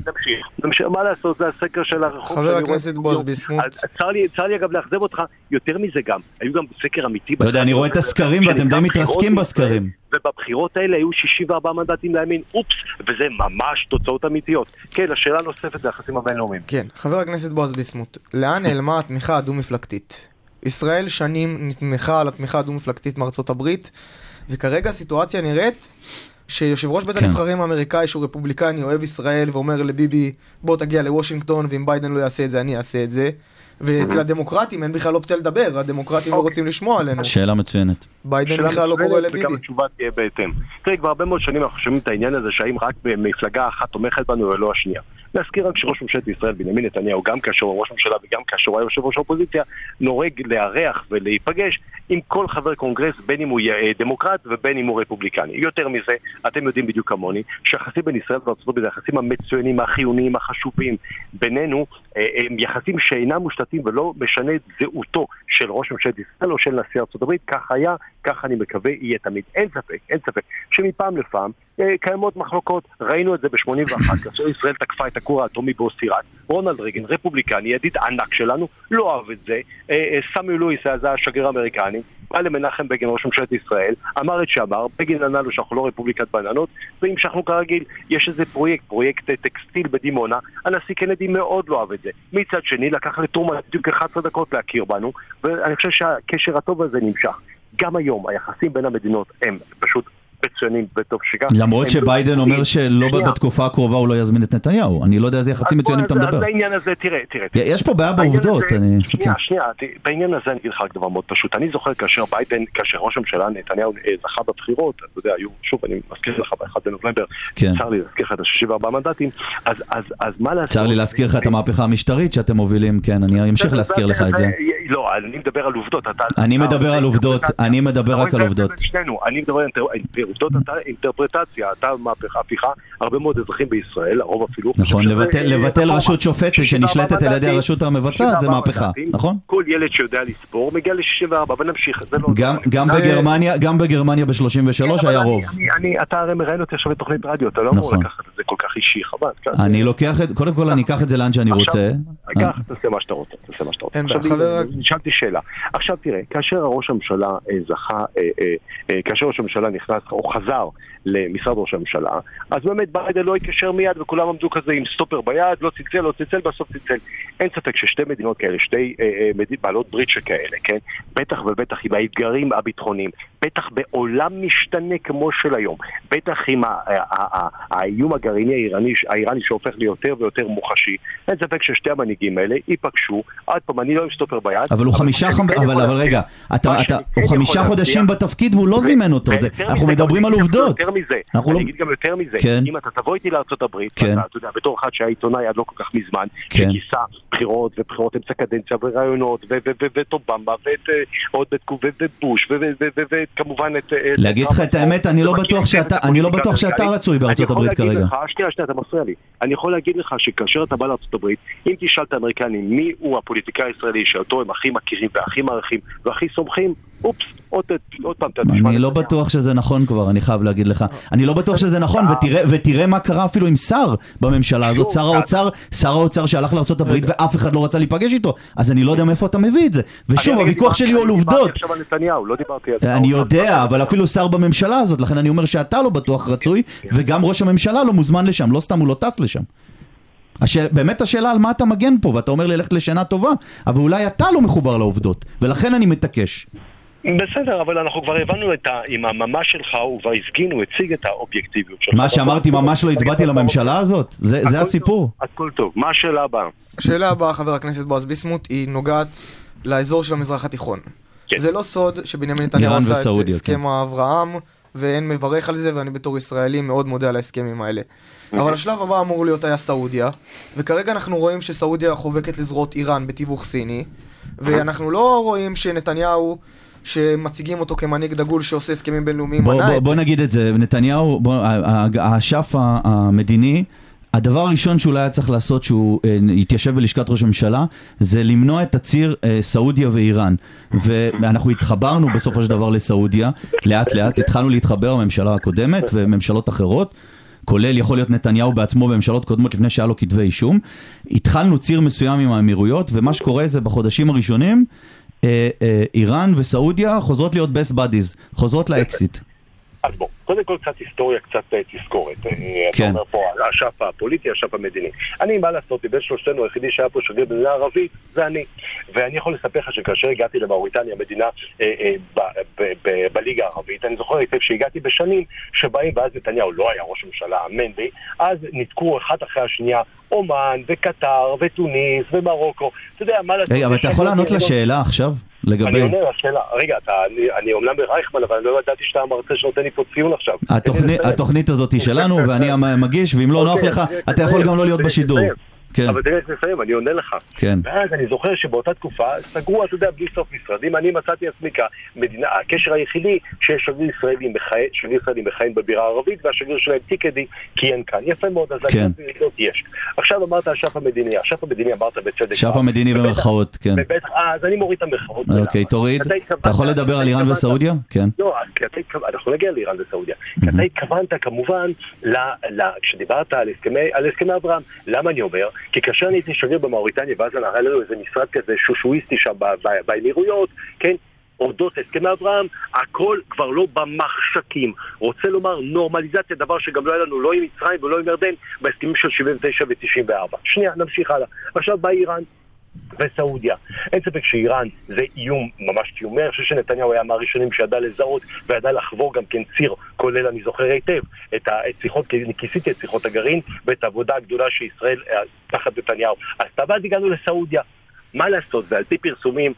נמשיך, מה לעשות, זה הסקר של הרחוב. חבר הכנסת בועז. ביסמוט. אז צר לי, צר לי אגב לאכזב אותך, יותר מזה גם, היו גם סקר אמיתי. לא יודע, אני רואה את הסקרים ואתם די מתרסקים בסקרים. ובבחירות האלה היו 64 מנדטים לימין, אופס, וזה ממש תוצאות אמיתיות. כן, השאלה הנוספת זה היחסים הבינלאומיים. כן, חבר הכנסת בועז ביסמוט, לאן נעלמה התמיכה הדו-מפלגתית? ישראל שנים נתמכה על התמיכה הדו-מפלגתית מארצות הברית, וכרגע הסיטואציה נראית שיושב ראש בית כן. הנבחרים האמריקאי שהוא רפובליקני אוהב ישראל ואומר לביבי בוא תגיע לוושינגטון ואם ביידן לא יעשה את זה אני אעשה את זה ואצל הדמוקרטים אין בכלל אופציה לדבר, הדמוקרטים לא אוקיי. רוצים לשמוע עלינו. שאלה מצוינת. ביידן בכלל לא מצוינת, קורא וגם לביבי. התשובה תהיה בהתאם. תראה, כבר הרבה מאוד שנים אנחנו שומעים את העניין הזה שהאם רק מפלגה אחת תומכת בנו ולא השנייה. להזכיר רק שראש ממשלת ישראל, בנימין נתניהו, גם כאשר הוא ראש ממשלה וגם כאשר הוא היה יושב ראש האופוזיציה, נוהג לארח ולהיפגש עם כל חבר קונגרס, בין אם הוא יהיה דמוקרט ובין אם הוא רפובליקני. יותר מזה, אתם יודעים בדיוק כמוני, שהיחסים בין ישראל וארצות הברית, היחסים המצוינים, החיוניים, החשובים בינינו, אה, הם יחסים שאינם מושתתים ולא משנה את זהותו של ראש ממשלת ישראל או של נשיא הברית, כך היה, כך אני מקווה יהיה תמיד. אין ספק, אין ספק, שמפעם לפעם אה, קיימות מחלוקות. ראינו את זה ב-81, כאשר ישראל תקפה את הכור האטומי באוסיראק. רונלד ריגן, רפובליקני, ידיד ענק שלנו, לא אהב את זה. אה, אה, סם לואיס היה זה השגריר האמריקני, בא למנחם בגין, ראש ממשלת ישראל, אמר את שאמר, בגין ענה לו שאנחנו לא רפובליקת בננות, והמשכנו כרגיל. יש איזה פרויקט, פרויקט אה, טקסטיל בדימונה, הנשיא קנדי מאוד לא אהב את זה. מצד שני, לקח לטרומן בדיוק 11 דקות להכיר בנו, ואני חושב שהקשר הטוב הזה נמשך. גם היום היחסים בין המדינות הם פשוט מצוינים וטוב שכך. למרות הם שביידן לא- אומר שלא שנייה. בתקופה הקרובה הוא לא יזמין את נתניהו. אני לא יודע איזה יחסים מצוינים אתה מדבר. אז בעניין הזה, תראה, תראה. יש פה בעיה בעובדות, הזה- אני... שנייה, כן. שנייה, בעניין הזה אני אגיד לך רק דבר מאוד פשוט. אני זוכר כאשר ביידן, כאשר ראש הממשלה נתניהו אה, זכה בבחירות, אתה יודע, היו, שוב, אני מזכיר לך ב-1 בנובמבר, כן. צר לי להזכיר לך את ה-64 מנדטים, אז- אז אז מה לעשות? צר לי להזכיר לך את המהפכה המשטרית שאתם מובילים, כן, אני אמשיך להזכיר לך את זה. לא, אני מדבר על עובדות. אתה- אני מדבר על עובדות, אני מדבר רק על עובדות. אני מדבר על עובדות, אתה אינטרפרטציה, אתה מהפכה, הפיכה, הרבה מאוד אזרחים בישראל, הרוב אפילו. נכון, לבטל- אה. רשות שופטת 64 שנשלטת על ידי הרשות המבצעת זה 64 מהפכה. נכון? כל ילד שיודע לספור מגיע ל-64, ונמשיך, זה לא... גם- בגרמניה, גם בגרמניה ב-33 כן, אבל היה רוב. אתה הרי מראיין אותי עכשיו בתוכנית רדיו, אתה לא אמור נכון. לקחת את זה כל כך אישי, חבל. אני לוקח את, קודם כל אני אקח את זה לאן שאני עכשיו- רוצה. קח, תעשה מה שאתה רוצה, תעשה מה שאתה רוצה. אין עכשיו, בעיה, חבר- נשאלתי שאלה. עכשיו תראה, כאשר ראש הממשלה אה, זכה, אה, אה, כאשר ראש הממשלה נכנס או חזר למשרד ראש הממשלה, אז באמת ביידן לא התקשר מיד וכולם עמדו כזה עם סטופר ביד, לא צלצל, לא צלצל, בסוף צלצל. אין ספק ששתי מדינות כאלה, שתי אה, אה, מדינות בעלות ברית שכאלה, כן? בטח ובטח עם האתגרים הביטחוניים, בטח בעולם משתנה כמו של היום, בטח עם ה- ה- ה- האיום הגרעיני האיראני, האיראני שהופך ליותר ויותר מוחשי, אין ספק ששתי המנהיגים האלה ייפגשו, עוד פעם, אני לא עם סטופר ביד. אבל הוא חמישה, חמ- כן אבל אבל רגע, אתה- אתה- שאני כן הוא חמישה חודשים בתפקיד והוא לא זימן אותו, זה- אנחנו מדברים על עובדות. מזה, אנחנו אני לא- אגיד גם יותר מזה, כן. אם אתה תבוא איתי הברית, כן. ואתה, אתה יודע, בתור אחד שהיה עיתונאי עד לא כל כך מזמן, כן. שכיסה בחירות ובחירות אמצע קדנציה ורעיונות, ואת אובמה, ואת אה, עוד ואת ו- וכמובן את... אה, להגיד לך את האמת, אני לא בטוח היטב שאתה- את אני לא בטוח שאתה. רצוי בארצות הברית אני כרגע. יכול להגיד לך, שנייה, שנייה, אתה מפריע לי. אני יכול להגיד לך שכאשר אתה בא לארצות הברית, אם תשאל את האמריקנים מי הוא הפוליטיקאי הישראלי שאותו הם הכי מכירים והכי מעריכים והכי סומכים, אופס, עוד פעם, אתה תשמע... אני לא בטוח שזה נכון כבר, אני חייב להגיד לך. אני לא בטוח שזה נכון, ותראה- מה קרה אפילו עם שר בממשלה הזאת. שר האוצר, שר האוצר שהלך לארה"ב ואף אחד לא רצה להיפגש איתו, אז אני לא יודע מאיפה אתה מביא את זה. ושוב, הוויכוח שלי הוא על דיברתי עובדות. עכשיו על נתניהו, לא דיברתי על... אני יודע, אבל אפילו שר בממשלה הזאת, לכן אני אומר שאתה לא בטוח רצוי, וגם ראש הממשלה לא מוזמן לשם, לא סתם הוא לא טס לשם. הש... באמת השאלה על מה אתה מגן פה, ואתה אומר לי ללכת לשנה טובה, אבל אולי אתה לא מחובר לעובדות, ולכן אני מתעקש. בסדר, אבל אנחנו כבר הבנו את ה... עם הממש שלך, הוא כבר הפגין, הוא הציג את האובייקטיביות שלך. מה שאמרתי, ממש לא הצבעתי לממשלה הזאת, זה הסיפור. הכל טוב. מה השאלה הבאה? השאלה הבאה, חבר הכנסת בועז ביסמוט, היא נוגעת לאזור של המזרח התיכון. כן. זה לא סוד שבנימין נתניהו עשה את וסעודיה, הסכם כן. האברהם, ואין מברך על זה, ואני בתור ישראלי מאוד מודה על ההסכמים האלה. אבל השלב הבא אמור להיות היה סעודיה, וכרגע אנחנו רואים שסעודיה חובקת לזרועות איראן בתיווך סיני, ואנחנו לא רואים שנתניהו, שמציגים אותו כמנהיג דגול שעושה הסכמים בינלאומיים, בוא, בוא, בוא. נגיד את זה, נתניהו, בוא, ה- ה- האשף ה- המדיני, הדבר הראשון שאולי היה צריך לעשות שהוא אה, יתיישב בלשכת ראש הממשלה, זה למנוע את הציר אה, סעודיה ואיראן. ואנחנו התחברנו בסופו של דבר לסעודיה, לאט לאט התחלנו להתחבר, הממשלה הקודמת וממשלות אחרות. כולל יכול להיות נתניהו בעצמו בממשלות קודמות לפני שהיה לו כתבי אישום. התחלנו ציר מסוים עם האמירויות, ומה שקורה זה בחודשים הראשונים, אה, אה, איראן וסעודיה חוזרות להיות best buddies, חוזרות לאקזיט. אז בוא, קודם כל קצת היסטוריה, קצת אה, תזכורת. אה, אתה כן. אומר פה על האשף הפוליטי, האשף המדיני. אני, מה לעשות, מבין שלושתנו, היחידי שהיה פה שגריר במדינה ערבית, זה אני. ואני יכול לספר לך שכאשר הגעתי למאוריטניה, מדינה אה, אה, בליגה הערבית, אני זוכר היטב שהגעתי בשנים שבהם, ואז נתניהו לא היה ראש ממשלה, אמן לי, אז ניתקו אחת אחרי השנייה אומן, וקטר, ותוניס, ומרוקו. אתה יודע, מה לעשות? רגע, אבל אתה יכול לענות לשאלה עכשיו? אני לגבי... עונה לשאלה, רגע, אתה, אני, אני אומנם ברייכמן, אבל אני לא ידעתי שאתה המרצה שנותן לי פה ציון עכשיו. התוכנית. התוכנית הזאת היא שלנו ואני המגיש, ואם לא נוח אוקיי, לך, אתה יכול גם לא להיות בשידור. לסיים. כן, אבל תראה, אני מסיים, אני עונה לך. כן. ואז אני זוכר שבאותה תקופה סגרו, אתה יודע, בלי סוף משרדים. אני מצאתי עצמי כמדינה, הקשר היחידי שיש שגריר ישראלי מכהן, שגריר ישראלי מכהן בבירה הערבית, והשגריר שלהם טיקדי כיהן כאן. יפה מאוד, אז כן. אני לא יש. עכשיו אמרת האשף המדיני, האשף המדיני אמרת בצדק. שף. המדיני במרכאות, כן. אה, אז אני מוריד את המרכאות. אוקיי? תוריד. אתה יכול לדבר על איראן וסעודיה? כן. לא, אנחנו נגיע לאיראן וסעודיה. כי אתה התכוונת כמובן, כשדיברת על על הסכמי אברהם, למה אני אומר? כי כאשר אני הייתי שגריר במאוריטניה, ואז היה לנו איזה משרד כזה שושואיסטי שם באמירויות, כן? אודות הסכמי אברהם, הכל כבר לא במחשכים. רוצה לומר נורמליזציה, דבר שגם לא היה לנו לא עם מצרים ולא עם ירדן בהסכמים של 79 ו-94. שנייה, נמשיך הלאה. עכשיו באה איראן. וסעודיה. אין ספק שאיראן זה איום ממש קיומי, אני חושב שנתניהו היה מהראשונים שידע לזהות וידע לחבור גם כן ציר, כולל אני זוכר היטב את ה- את שיחות, כיסיתי את שיחות הגרעין ואת העבודה הגדולה שישראל אה, תחת נתניהו עשתה, ואז הגענו לסעודיה. מה לעשות, ועל פי פרסומים,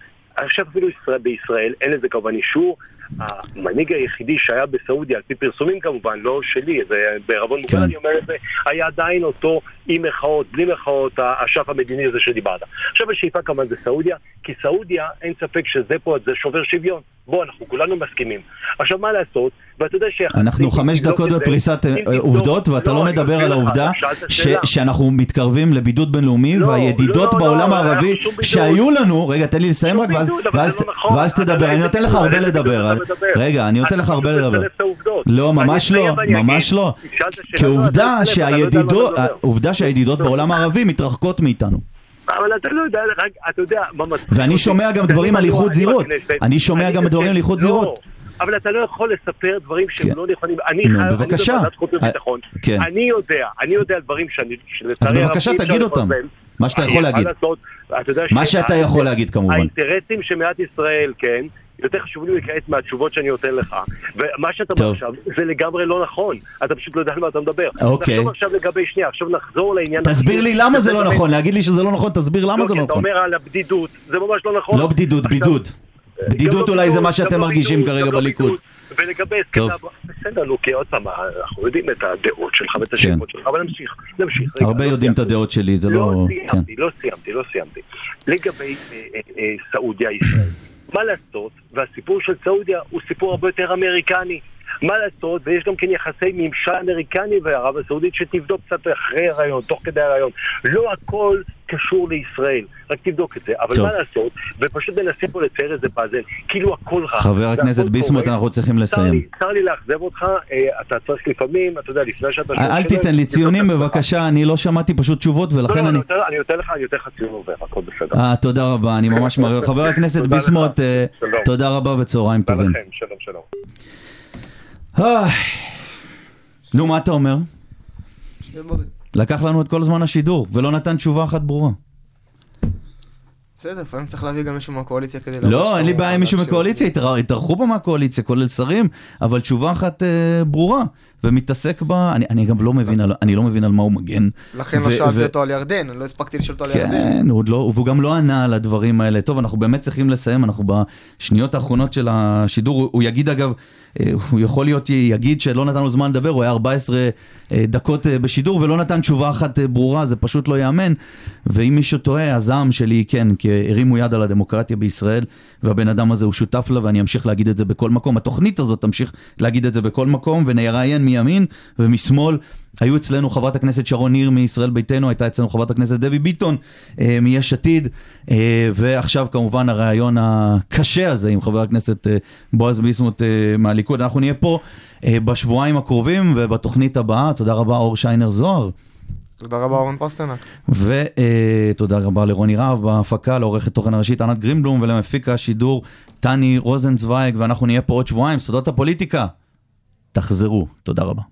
חושב אפילו ישראל, בישראל, אין לזה כמובן אישור. המנהיג היחידי שהיה בסעודיה, על פי פרסומים כמובן, לא שלי, זה בערבון כן. מוגבל אני אומר את זה, היה עדיין אותו עם מחאות, בלי מחאות, האשף המדיני הזה שדיברת. עכשיו השאיפה כמובן זה סעודיה, כי סעודיה, אין ספק שזה פה, זה שובר שוויון. בוא, אנחנו כולנו מסכימים. עכשיו מה לעשות, ואתה יודע שיחסית... אנחנו חמש תבדוק דקות בפריסת אה, עובדות, ואתה לא מדבר על העובדה ש-. שאנחנו מתקרבים לבידוד בינלאומי, לא, והידידות לא, לא, בעולם לא, הערבי. שהיו לנו, רגע, תן לי לסיים רק, ואז- לא נכון. תדבר, לא אני נותן לך הרבה לדבר. מדבר. רגע, אני נותן לך הרבה לדבר. לא, ממש לא, ממש לא. כעובדה לא שהידידות. עובדה שהידידות בעולם הערבי מתרחקות מאיתנו. אבל אתה לא יודע, רק, אתה יודע מה מצחיק ואני. שומע גם דברים על איחוד זירות. אני שומע גם דברים על איחוד לא, זירות. אבל אתה לא יכול לספר דברים שהם כן. לא נכונים. אני נו, חייב, בבקשה. אני בוועדת חוץ אה, וביטחון. כן. אני יודע, אני יודע דברים שאני, שלצערי אז בבקשה, תגיד אותם. מה שאתה יכול להגיד. לעשות, אתה יודע מה שאתה יכול להגיד כמובן. האינטרסים של מדינת ישראל, כן, יותר חשובים לי כעת מהתשובות שאני נותן לך. ומה שאתה אומר. עכשיו, זה לגמרי לא נכון. אתה פשוט לא יודע על מה אתה מדבר. אוקיי. נחשוב עכשיו לגבי, שנייה, עכשיו נחזור לעניין... תסביר לי למה זה לא נכון, להגיד לי שזה לא נכון, תסביר למה לא, זה לא אתה נכון. אומר על הבדידות, זה ממש לא נכון. לא בדידות, בידוד. בדידות אולי זה מה שאתם מרגישים כרגע בליכוד. ולגבי הסכם. אברהם, בסדר, נו, כי עוד פעם, אנחנו יודעים את הדעות שלך ואת כן. השאיפות שלך, אבל נמשיך, נמשיך. הרבה לא יודעים את. הדעות שלי, זה לא... לא כן. סיימתי, לא סיימתי, לא סיימתי. לגבי אה, אה, אה, סעודיה ישראל, מה לעשות, והסיפור של סעודיה הוא סיפור הרבה יותר אמריקני. מה לעשות, ויש גם כן יחסי ממשל אמריקני וערב הסעודית שתבדוק קצת אחרי הרעיון, תוך כדי הרעיון. לא הכל קשור לישראל, רק תבדוק את זה. אבל טוב. מה לעשות, ופשוט ננסה פה לצייר איזה פאזל, כאילו הכל רע. חבר הכנסת ביסמוט. אנחנו צריכים צר לסיים. צר לי לאכזב אותך, אה, אתה צריך לפעמים, אתה יודע, לפני שאתה... אל שאלות, תיתן לי ציונים. בבקשה, אני לא שמעתי פשוט תשובות לא, ולכן לא, אני... נותן- אני נותן לך, אני נותן לך ציון עובר, הכל בסדר. אה, תודה רבה, אני ממש מראה. חבר הכנסת. ביסמוט, אה. תודה רבה וצהריים טובים. לכם, שלום, שלום. איי. נו, מה אתה אומר? לקח לנו את כל זמן השידור, ולא נתן תשובה אחת ברורה. בסדר, לפעמים צריך להביא גם מישהו מהקואליציה כדי... לא, אין לי בעיה עם מישהו. התאר- התארחו פה מהקואליציה, כולל שרים, אבל תשובה אחת אה, ברורה, ומתעסק בה, אני- אני גם לא מבין על- אני לא מבין על מה הוא מגן. לכן לא שאלתי אותו על ירדן, לא הספקתי לשאול אותו על ירדן. כן, הוא לא, והוא גם לא ענה על הדברים האלה. טוב, אנחנו באמת צריכים לסיים, אנחנו בשניות האחרונות של השידור. הוא, הוא יגיד אגב, אה, הוא יכול להיות, יגיד שלא נתן לו זמן לדבר, הוא היה 14 אה, דקות אה, בשידור ולא נתן תשובה אחת ברורה, זה פשוט לא ייאמן. ואם מישהו טועה, הזעם שלי כן, כי הרימו יד על הדמוקרטיה בישראל, והבן אדם הזה הוא שותף לה, ואני אמשיך להגיד את זה בכל מקום. התוכנית הזאת תמשיך להגיד את זה בכל מקום, ונראיין מימין ומשמאל. היו אצלנו חברת הכנסת שרון ניר מישראל ביתנו, הייתה אצלנו חברת הכנסת דבי ביטון אה, מיש עתיד, אה, ועכשיו כמובן הריאיון הקשה הזה עם חבר הכנסת אה, בועז ביסמוט אה, מהליכוד. אנחנו נהיה פה אה, בשבועיים הקרובים ובתוכנית הבאה. תודה רבה אור שיינר זוהר. תודה רבה אורן פסטרנק. ותודה רבה לרוני רהב בהפקה, לעורכת תוכן הראשית ענת גרינבלום ולמפיק השידור טני רוזנצוויג, ואנחנו נהיה פה עוד שבועיים, סודות הפוליטיקה. תחזרו, תודה רבה.